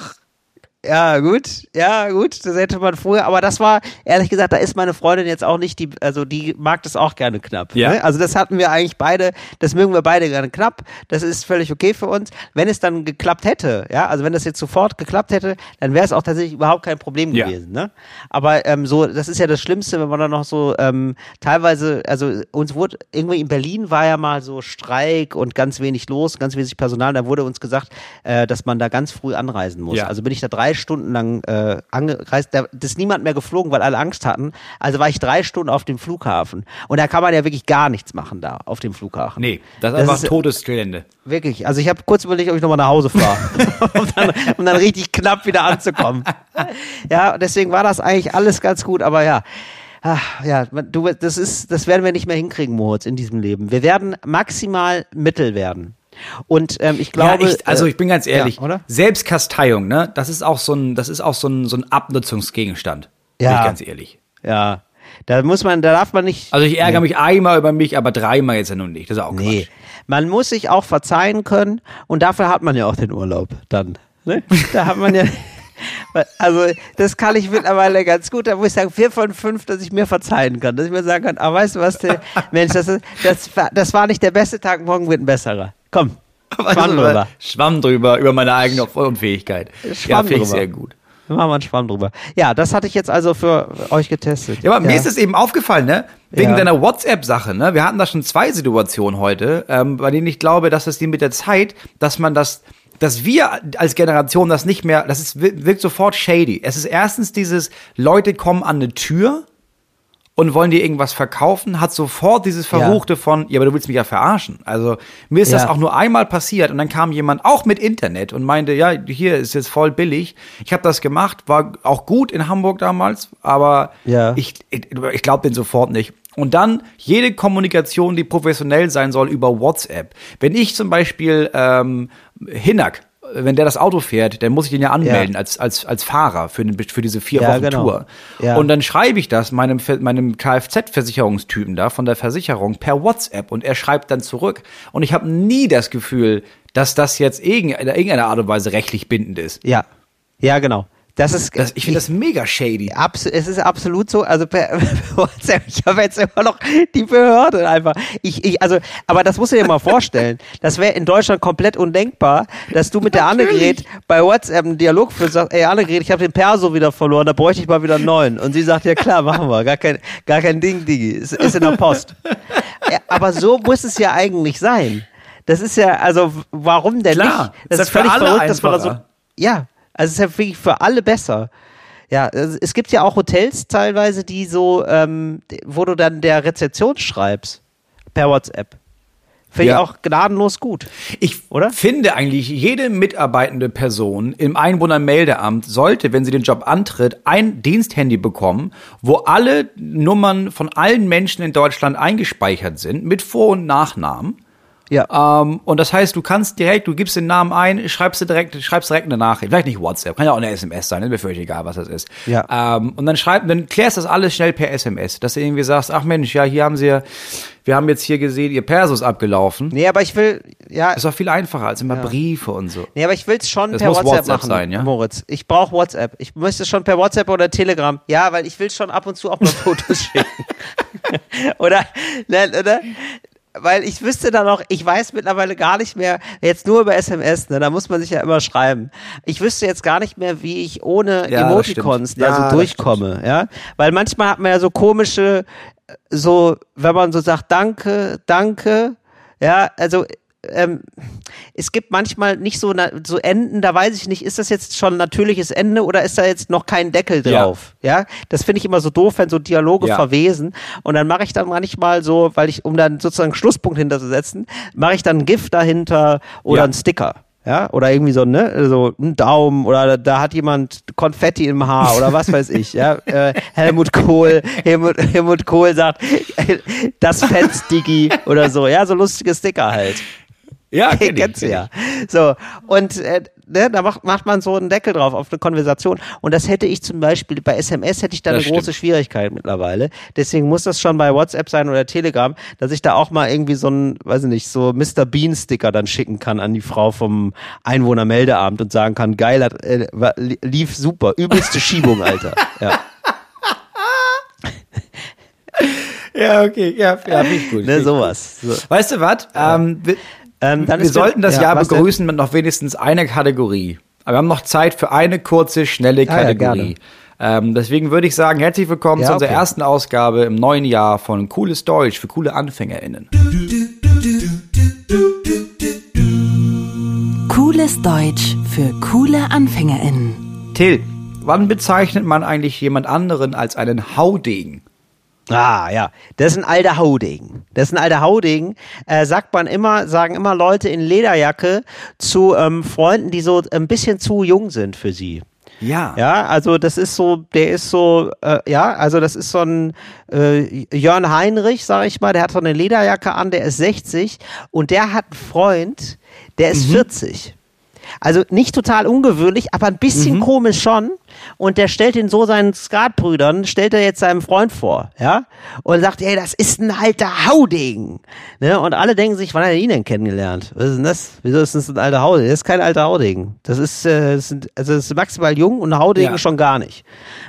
Ja, gut. Ja, gut. Das hätte man früher. Aber das war, ehrlich gesagt, da ist meine Freundin jetzt auch nicht die, also die mag das auch gerne knapp. Ja. Ne? Also das hatten wir eigentlich beide, das mögen wir beide gerne knapp. Das ist völlig okay für uns. Wenn es dann geklappt hätte, ja, also wenn das jetzt sofort geklappt hätte, dann wäre es auch tatsächlich überhaupt kein Problem Ja. gewesen. Ne? Aber ähm, so, das ist ja das Schlimmste, wenn man dann noch so ähm, teilweise, also uns wurde irgendwie in Berlin war ja mal so Streik und ganz wenig los, ganz wenig Personal. Da wurde uns gesagt, äh, dass man da ganz früh anreisen muss. Ja. Also bin ich da drei Stunden lang äh, angereist. Da ist niemand mehr geflogen, weil alle Angst hatten. Also war ich drei Stunden auf dem Flughafen. Und da kann man ja wirklich gar nichts machen da auf dem Flughafen. Nee, das Das einfach ist- Todesgelände. Wirklich. Also ich habe kurz überlegt, ob ich nochmal nach Hause fahre. um, dann, um dann richtig knapp wieder anzukommen. Ja, deswegen war das eigentlich alles ganz gut, aber ja. Ach, ja, du, das ist, das werden wir nicht mehr hinkriegen, Moritz, in diesem Leben. Wir werden maximal Mittel werden. Und ähm, ich glaube, ja, ich, also äh, ich bin ganz ehrlich, ja, oder? Selbstkasteiung, ne, das ist auch so ein, das ist auch so ein, so ein Abnutzungsgegenstand. Bin Ja. ich ganz ehrlich. Ja, da muss man, da darf man nicht. Also ich ärgere mich einmal über mich, aber dreimal jetzt ja nun nicht. Das ist auch Nee, Quatsch. man muss sich auch verzeihen können und dafür hat man ja auch den Urlaub dann. Ne? Da hat man ja. Also, das kann ich mittlerweile ganz gut. Da muss ich sagen, vier von fünf, dass ich mir verzeihen kann. Dass ich mir sagen kann, ah, weißt du was, der, Mensch, das, ist, das, das war nicht der beste Tag, morgen wird ein besserer. Komm, Schwamm drüber. Schwamm drüber, über meine eigene Unfähigkeit. ja, Schwamm finde ich drüber. sehr gut. Machen wir einen Schwamm drüber. Ja, das hatte ich jetzt also für euch getestet. Ja, aber mir ist es eben aufgefallen, ne? Wegen Ja. deiner WhatsApp-Sache, ne? Wir hatten da schon zwei Situationen heute, ähm, bei denen ich glaube, dass es die mit der Zeit, dass man das, dass wir als Generation das nicht mehr, das ist, wirkt sofort shady. Es ist erstens dieses, Leute kommen an eine Tür und wollen dir irgendwas verkaufen, hat sofort dieses Verruchte von, ja, aber du willst mich ja verarschen. Also mir ist das Ja. auch nur einmal passiert und dann kam jemand auch mit Internet und meinte, ja, hier ist jetzt voll billig. Ich habe das gemacht, war auch gut in Hamburg damals, aber Ja. ich, ich, ich glaube den sofort nicht. Und dann jede Kommunikation, die professionell sein soll, über WhatsApp. Wenn ich zum Beispiel ähm, Hinak, wenn der das Auto fährt, dann muss ich den ja anmelden Ja. als, als, als Fahrer für, den, für diese vier Ja, Wochen genau. Tour. Ja. Und dann schreibe ich das meinem, meinem Kfz-Versicherungstypen da von der Versicherung per WhatsApp und er schreibt dann zurück. Und ich habe nie das Gefühl, dass das jetzt irgend- in irgendeiner Art und Weise rechtlich bindend ist. Ja, ja, genau. Das ist, Das, ich finde das mega shady. Abs es ist absolut so, also per WhatsApp, ich habe jetzt immer noch die Behörde einfach. Ich, ich, also, aber das musst du dir mal vorstellen. Das wäre in Deutschland komplett undenkbar, dass du mit der Annegret bei WhatsApp einen Dialog führst, sagst, ey Annegret, ich habe den Perso wieder verloren, da bräuchte ich mal wieder einen neuen. Und sie sagt, ja klar, machen wir, gar kein, gar kein Ding, Digi, ist, ist in der Post. Ja, aber so muss es ja eigentlich sein. Das ist ja, also, warum denn Klar, nicht? ist Das ist völlig verrückt, dass man da so, einfacher. ja, also es ist ja wirklich für alle besser. Ja, es gibt ja auch Hotels teilweise, die so, ähm, wo du dann der Rezeption schreibst per WhatsApp. Finde Ja. ich auch gnadenlos gut. Ich Oder? finde eigentlich, jede mitarbeitende Person im Einwohnermeldeamt sollte, wenn sie den Job antritt, ein Diensthandy bekommen, wo alle Nummern von allen Menschen in Deutschland eingespeichert sind, mit Vor- und Nachnamen. Ja. Ähm, und das heißt, du kannst direkt, du gibst den Namen ein, schreibst direkt, schreibst direkt eine Nachricht. Vielleicht nicht WhatsApp, kann ja auch eine SMS sein, ist mir völlig egal, was das ist. Ja. Ähm, und dann schreib, dann klärst das alles schnell per SMS, dass du irgendwie sagst, ach Mensch, ja, hier haben sie, ja- wir haben jetzt hier gesehen, ihr Perso ist abgelaufen. Nee, aber ich will, ja, Ist auch viel einfacher als immer Briefe und so. nee, aber ich will es schon Das per WhatsApp, WhatsApp machen, sein, ja? Moritz. Ich brauche WhatsApp. Ich müsste es schon per WhatsApp oder Telegram. Ja, weil ich will schon ab und zu auch mal Fotos schicken. oder, ne, oder? Weil ich wüsste dann auch, ich weiß mittlerweile gar nicht mehr, jetzt nur über SMS, ne, da muss man sich ja immer schreiben. Ich wüsste jetzt gar nicht mehr, wie ich ohne Ja, Emoticons da Ja, so durchkomme, ja. Weil manchmal hat man ja so komische, so, wenn man so sagt, danke, danke, ja, also, ähm, es gibt manchmal nicht so, so Enden, da weiß ich nicht, ist das jetzt schon ein natürliches Ende oder ist da jetzt noch kein Deckel Ja. drauf? Ja, das finde ich immer so doof, wenn so Dialoge Ja. verwesen. Und dann mache ich dann manchmal so, weil ich, um dann sozusagen einen Schlusspunkt hinterzusetzen, mache ich dann ein GIF dahinter oder Ja. einen Sticker. Ja, oder irgendwie so, ne, so ein Daumen oder da, da hat jemand Konfetti im Haar oder was weiß ich, ja. Äh, Helmut Kohl, Helmut, Helmut Kohl sagt, das Fans Digi oder so, ja, so lustige Sticker halt. Ja, kenn kennst du ja. So, und äh, ne, da macht, macht man so einen Deckel drauf auf eine Konversation. Und das hätte ich zum Beispiel, bei SMS hätte ich da das eine stimmt. große Schwierigkeit mittlerweile. Deswegen muss das schon bei WhatsApp sein oder Telegram, dass ich da auch mal irgendwie so ein, weiß ich nicht, so Mr. Bean-Sticker dann schicken kann an die Frau vom Einwohnermeldeamt und sagen kann, geil, hat, äh, lief super, übelste Schiebung, Alter. Ja. Ja, okay, ja, ja, finde ich gut. Ne, sowas. So. Weißt du was? Ähm, ähm, wir sollten das ja, Jahr begrüßen mit noch wenigstens einer Kategorie. Aber wir haben noch Zeit für eine kurze, schnelle Kategorie. Ah, ja, ähm, deswegen würde ich sagen, herzlich willkommen ja, zu unserer okay. ersten Ausgabe im neuen Jahr von Cooles Deutsch für coole AnfängerInnen. Cooles Deutsch für coole AnfängerInnen. Till, wann bezeichnet man eigentlich jemand anderen als einen Haudegen? Ah, ja. Das ist ein alter Haudegen. Das ist ein alter Haudegen. Äh, sagt man immer, sagen immer Leute in Lederjacke zu ähm, Freunden, die so ein bisschen zu jung sind für sie. Ja. Ja, also das ist so, der ist so, äh, ja, also das ist so ein äh, Jörn Heinrich, sag ich mal, der hat so eine Lederjacke an, der ist 60 und der hat einen Freund, der ist mhm. 40. Also nicht total ungewöhnlich, aber ein bisschen mhm. komisch schon. Und der stellt ihn so seinen Skatbrüdern, stellt er jetzt seinem Freund vor, ja? Und sagt, ey, das ist ein alter Hauding. Ne? Und alle denken sich, wann hat er ihn denn kennengelernt? Was ist denn das? Wieso ist das ein alter Hauding? Das ist kein alter Hauding. Das ist, äh, das sind, also das ist maximal jung und ein Hauding ja. schon gar nicht.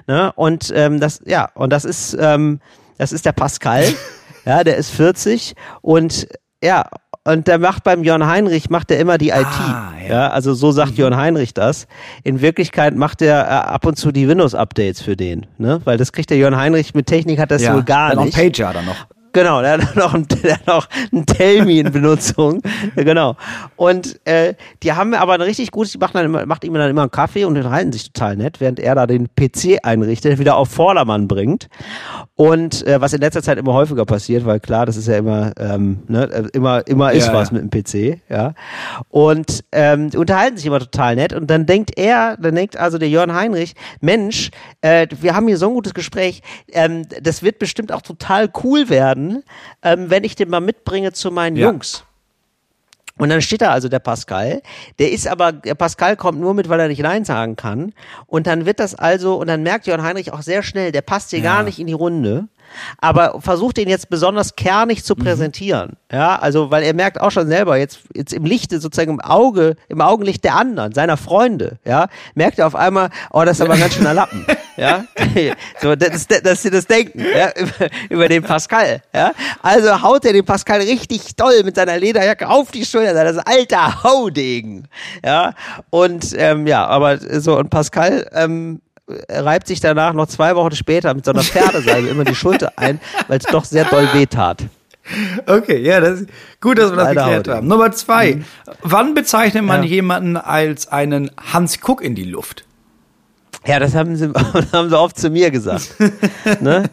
Ne? Und ähm, das, ja, und das ist, ähm, das ist der Pascal. ja, der ist 40 und ja, und der macht beim Jörn Heinrich, macht er immer die IT. Ah, ja. ja. also so sagt mhm. Jörn Heinrich das. In Wirklichkeit macht er äh, ab und zu die Windows-Updates für den, ne? Weil das kriegt der Jörn Heinrich mit Technik hat das ja, wohl gar nicht. Noch Pager dann noch. Genau, der hat noch, ein, der hat noch ein Tell-Me in Benutzung. genau. Und äh, die haben aber ein richtig gutes, die machen dann immer, macht ihm dann immer einen Kaffee und unterhalten sich total nett, während er da den PC einrichtet, wieder auf Vordermann bringt. Und äh, was in letzter Zeit immer häufiger passiert, weil klar, das ist ja immer, ähm, ne, äh, immer, immer ist ja, was ja. mit dem PC, ja. Und ähm, die unterhalten sich immer total nett. Und dann denkt er, dann denkt also der Jörn Heinrich, Mensch, äh, wir haben hier so ein gutes Gespräch, ähm, das wird bestimmt auch total cool werden werden, ähm, wenn ich den mal mitbringe zu meinen ja. Jungs. Und dann steht da also der Pascal. Der ist aber, der Pascal kommt nur mit, weil er nicht Nein sagen kann. Und dann wird das also, und dann merkt Jörn Heinrich auch sehr schnell, der passt hier ja. gar nicht in die Runde aber versucht ihn jetzt besonders kernig zu mhm. präsentieren. Mhm. Ja, also, weil er merkt auch schon selber, jetzt, jetzt im Lichte, sozusagen im Auge, im Augenlicht der anderen, seiner Freunde, ja, merkt er auf einmal, oh, das ist aber ein ganz schöner Lappen. ja, so, das, das, dass sie das denken, ja, über, über den Pascal, ja. Also haut er den Pascal richtig doll mit seiner Lederjacke auf die Schulter, das alter Haudegen, ja. Und, ähm, ja, aber so, und Pascal, ähm, reibt sich danach noch zwei Wochen später mit so einer Pferdesalbe immer die Schulter ein, weil es doch sehr doll wehtat. Okay, ja, das ist gut, dass wir das Leider geklärt haben. Nummer zwei. Mhm. Wann bezeichnet man ja. jemanden als einen Hans Kuck in die Luft? Ja, das haben sie, haben sie oft zu mir gesagt. ne?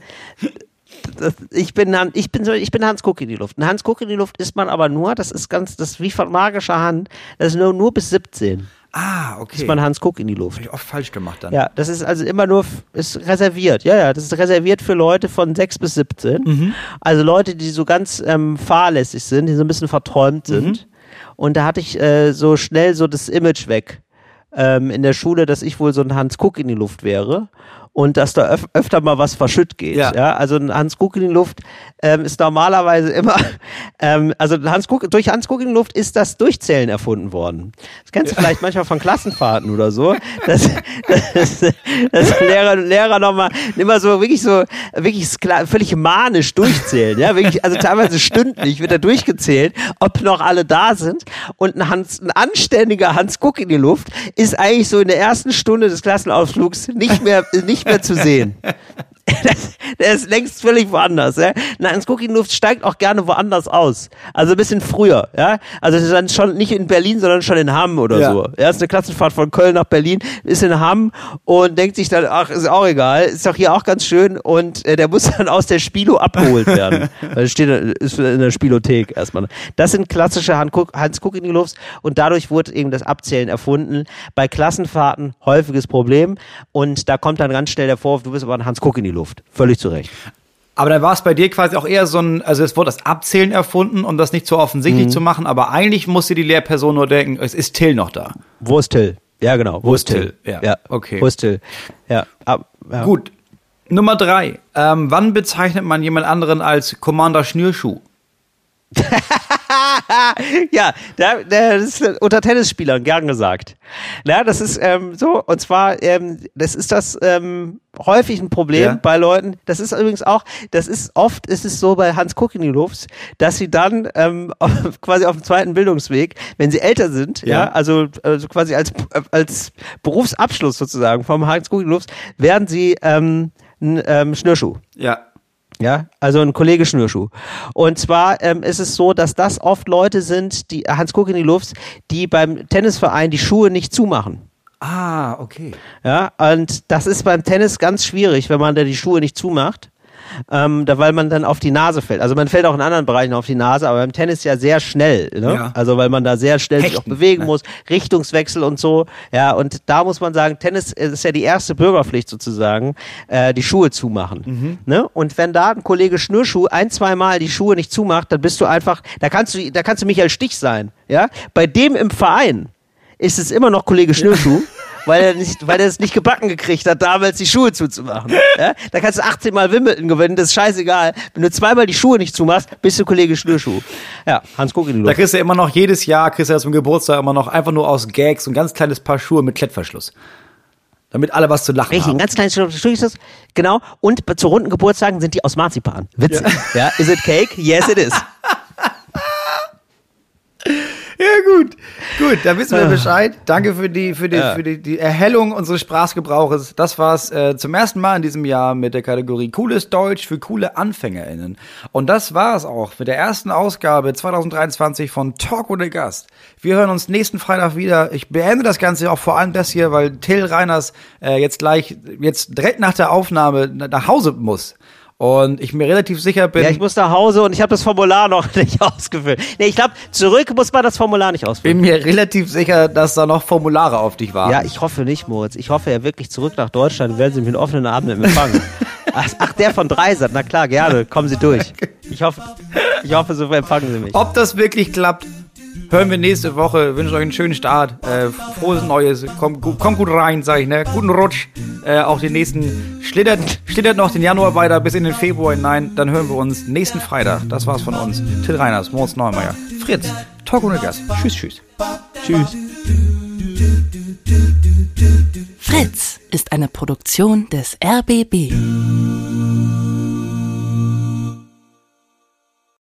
Das, ich, bin, ich, bin, ich bin Hans Kuck in die Luft. Ein Hans Kuck in die Luft ist man aber nur, das ist ganz, das ist wie von magischer Hand, das ist nur, nur bis 17. Ah, okay. Ist man Hans Kuck in die Luft. Hab ich oft falsch gemacht dann. Ja, das ist also immer nur, ist reserviert. Ja, ja, das ist reserviert für Leute von 6 bis 17. Mhm. Also Leute, die so ganz ähm, fahrlässig sind, die so ein bisschen verträumt mhm. sind. Mhm. Und da hatte ich äh, so schnell so das Image weg ähm, in der Schule, dass ich wohl so ein Hans Kuck in die Luft wäre und dass da öf öfter mal was verschütt geht. Ja. ja? Also ein Hans Kuck in die Luft ähm, ist normalerweise immer, ähm, also Hans Kuck, durch Hans Kuck in die Luft ist das Durchzählen erfunden worden. Das kennst du vielleicht manchmal von Klassenfahrten oder so, dass, dass, dass Lehrer Lehrer nochmal immer so wirklich so wirklich völlig manisch durchzählen, ja, wirklich, also teilweise stündlich wird da durchgezählt, ob noch alle da sind und ein, Hans, ein anständiger Hans Kuck in die Luft ist eigentlich so in der ersten Stunde des Klassenausflugs nicht mehr nicht mehr zu sehen. der ist längst völlig woanders. Ja? Nein, Luft steigt auch gerne woanders aus. Also ein bisschen früher. Ja? Also es ist dann schon nicht in Berlin, sondern schon in Hamm oder ja. so. Er ist eine Klassenfahrt von Köln nach Berlin, ist in Hamm und denkt sich dann, ach, ist auch egal, ist doch hier auch ganz schön und äh, der muss dann aus der Spilo abgeholt werden. Weil steht ist in der Spielothek erstmal. Das sind klassische Hans Kuck in die Luft und dadurch wurde eben das Abzählen erfunden. Bei Klassenfahrten häufiges Problem und da kommt dann ganz schnell der Vorwurf, du bist aber ein Hans Kuck in die Luft. Völlig zu Recht. Aber dann war es bei dir quasi auch eher so ein, also es wurde das Abzählen erfunden, um das nicht so offensichtlich mhm. zu machen, aber eigentlich musste die Lehrperson nur denken, es ist Till noch da. Wo ist Till? Ja, genau. Wo, Wo ist Till? Till? Ja. ja. okay. Wo ist Till? Ja. Ab, ja. Gut. Nummer drei. Ähm, wann bezeichnet man jemand anderen als Commander Schnürschuh? ja, da, das ist unter Tennisspielern gern gesagt. Ja, das ist ähm, so, und zwar, ähm, das ist das ähm, häufig ein Problem ja. bei Leuten. Das ist übrigens auch, das ist oft ist es so bei Hans Kuckinilufs, dass sie dann ähm, auf, quasi auf dem zweiten Bildungsweg, wenn sie älter sind, ja, ja also, also quasi als, als Berufsabschluss sozusagen vom Hans Kuckinilufs, werden sie ähm, ein ähm, Schnürschuh. Ja. Ja, also ein Kollege Schnürschuh. Und zwar ähm, ist es so, dass das oft Leute sind, die Hans Kuck in die Luft, die beim Tennisverein die Schuhe nicht zumachen. Ah, okay. Ja, und das ist beim Tennis ganz schwierig, wenn man da die Schuhe nicht zumacht ähm, da, weil man dann auf die Nase fällt. Also man fällt auch in anderen Bereichen auf die Nase, aber beim Tennis ja sehr schnell. Ne? Ja. Also weil man da sehr schnell Hechten, sich auch bewegen ne? muss, Richtungswechsel und so. Ja, und da muss man sagen, Tennis ist ja die erste Bürgerpflicht sozusagen, äh, die Schuhe zumachen. Mhm. Ne? Und wenn da ein Kollege Schnürschuh ein, zwei Mal die Schuhe nicht zumacht, dann bist du einfach, da kannst du, da kannst du Michael Stich sein. Ja, bei dem im Verein ist es immer noch Kollege Schnürschuh. Ja weil er nicht, weil er es nicht gebacken gekriegt hat, damals die Schuhe zuzumachen. Ja? Da kannst du 18 Mal Wimbledon gewinnen, das ist scheißegal. Wenn du zweimal die Schuhe nicht zumachst, bist du Kollege Schnürschuh. Ja, Hans guck in die Luft. Da kriegst du immer noch jedes Jahr, kriegst du zum Geburtstag immer noch einfach nur aus Gags so ein ganz kleines Paar Schuhe mit Klettverschluss. Damit alle was zu lachen Richtig, haben. ein ganz kleines Stück Genau. Und zu runden Geburtstagen sind die aus Marzipan. Witzig. Ja. ja. Is it cake? Yes, it is. Ja, gut. Gut, da wissen wir ah. Bescheid. Danke für die, für die, ja. für die, die Erhellung unseres Sprachgebrauches. Das war's äh, zum ersten Mal in diesem Jahr mit der Kategorie Cooles Deutsch für coole AnfängerInnen. Und das war's auch mit der ersten Ausgabe 2023 von Talk ohne Gast. Wir hören uns nächsten Freitag wieder. Ich beende das Ganze auch vor allem das hier, weil Till Reiners äh, jetzt gleich, jetzt direkt nach der Aufnahme nach Hause muss. Und ich mir relativ sicher bin. Ja, ich muss nach Hause und ich habe das Formular noch nicht ausgefüllt. Nee, ich glaube, zurück muss man das Formular nicht ausfüllen. Bin mir relativ sicher, dass da noch Formulare auf dich waren. Ja, ich hoffe nicht, Moritz. Ich hoffe ja wirklich zurück nach Deutschland. Werden Sie mich mit offenen Armen empfangen. ach, ach, der von Dreisat. Na klar, gerne. Kommen Sie durch. Ich hoffe, ich hoffe, so empfangen Sie mich. Ob das wirklich klappt, hören wir nächste Woche. Ich wünsche euch einen schönen Start. Äh, frohes Neues. Kommt, kommt gut rein, sag ich, ne? Guten Rutsch. Äh, auch den nächsten. Schlittert, schlittert noch den Januar weiter bis in den Februar hinein. Dann hören wir uns nächsten Freitag. Das war's von uns. Till Reiners, Moritz Neumeier. Fritz, Talk ohne Gast. Tschüss, tschüss. Tschüss. Fritz ist eine Produktion des RBB.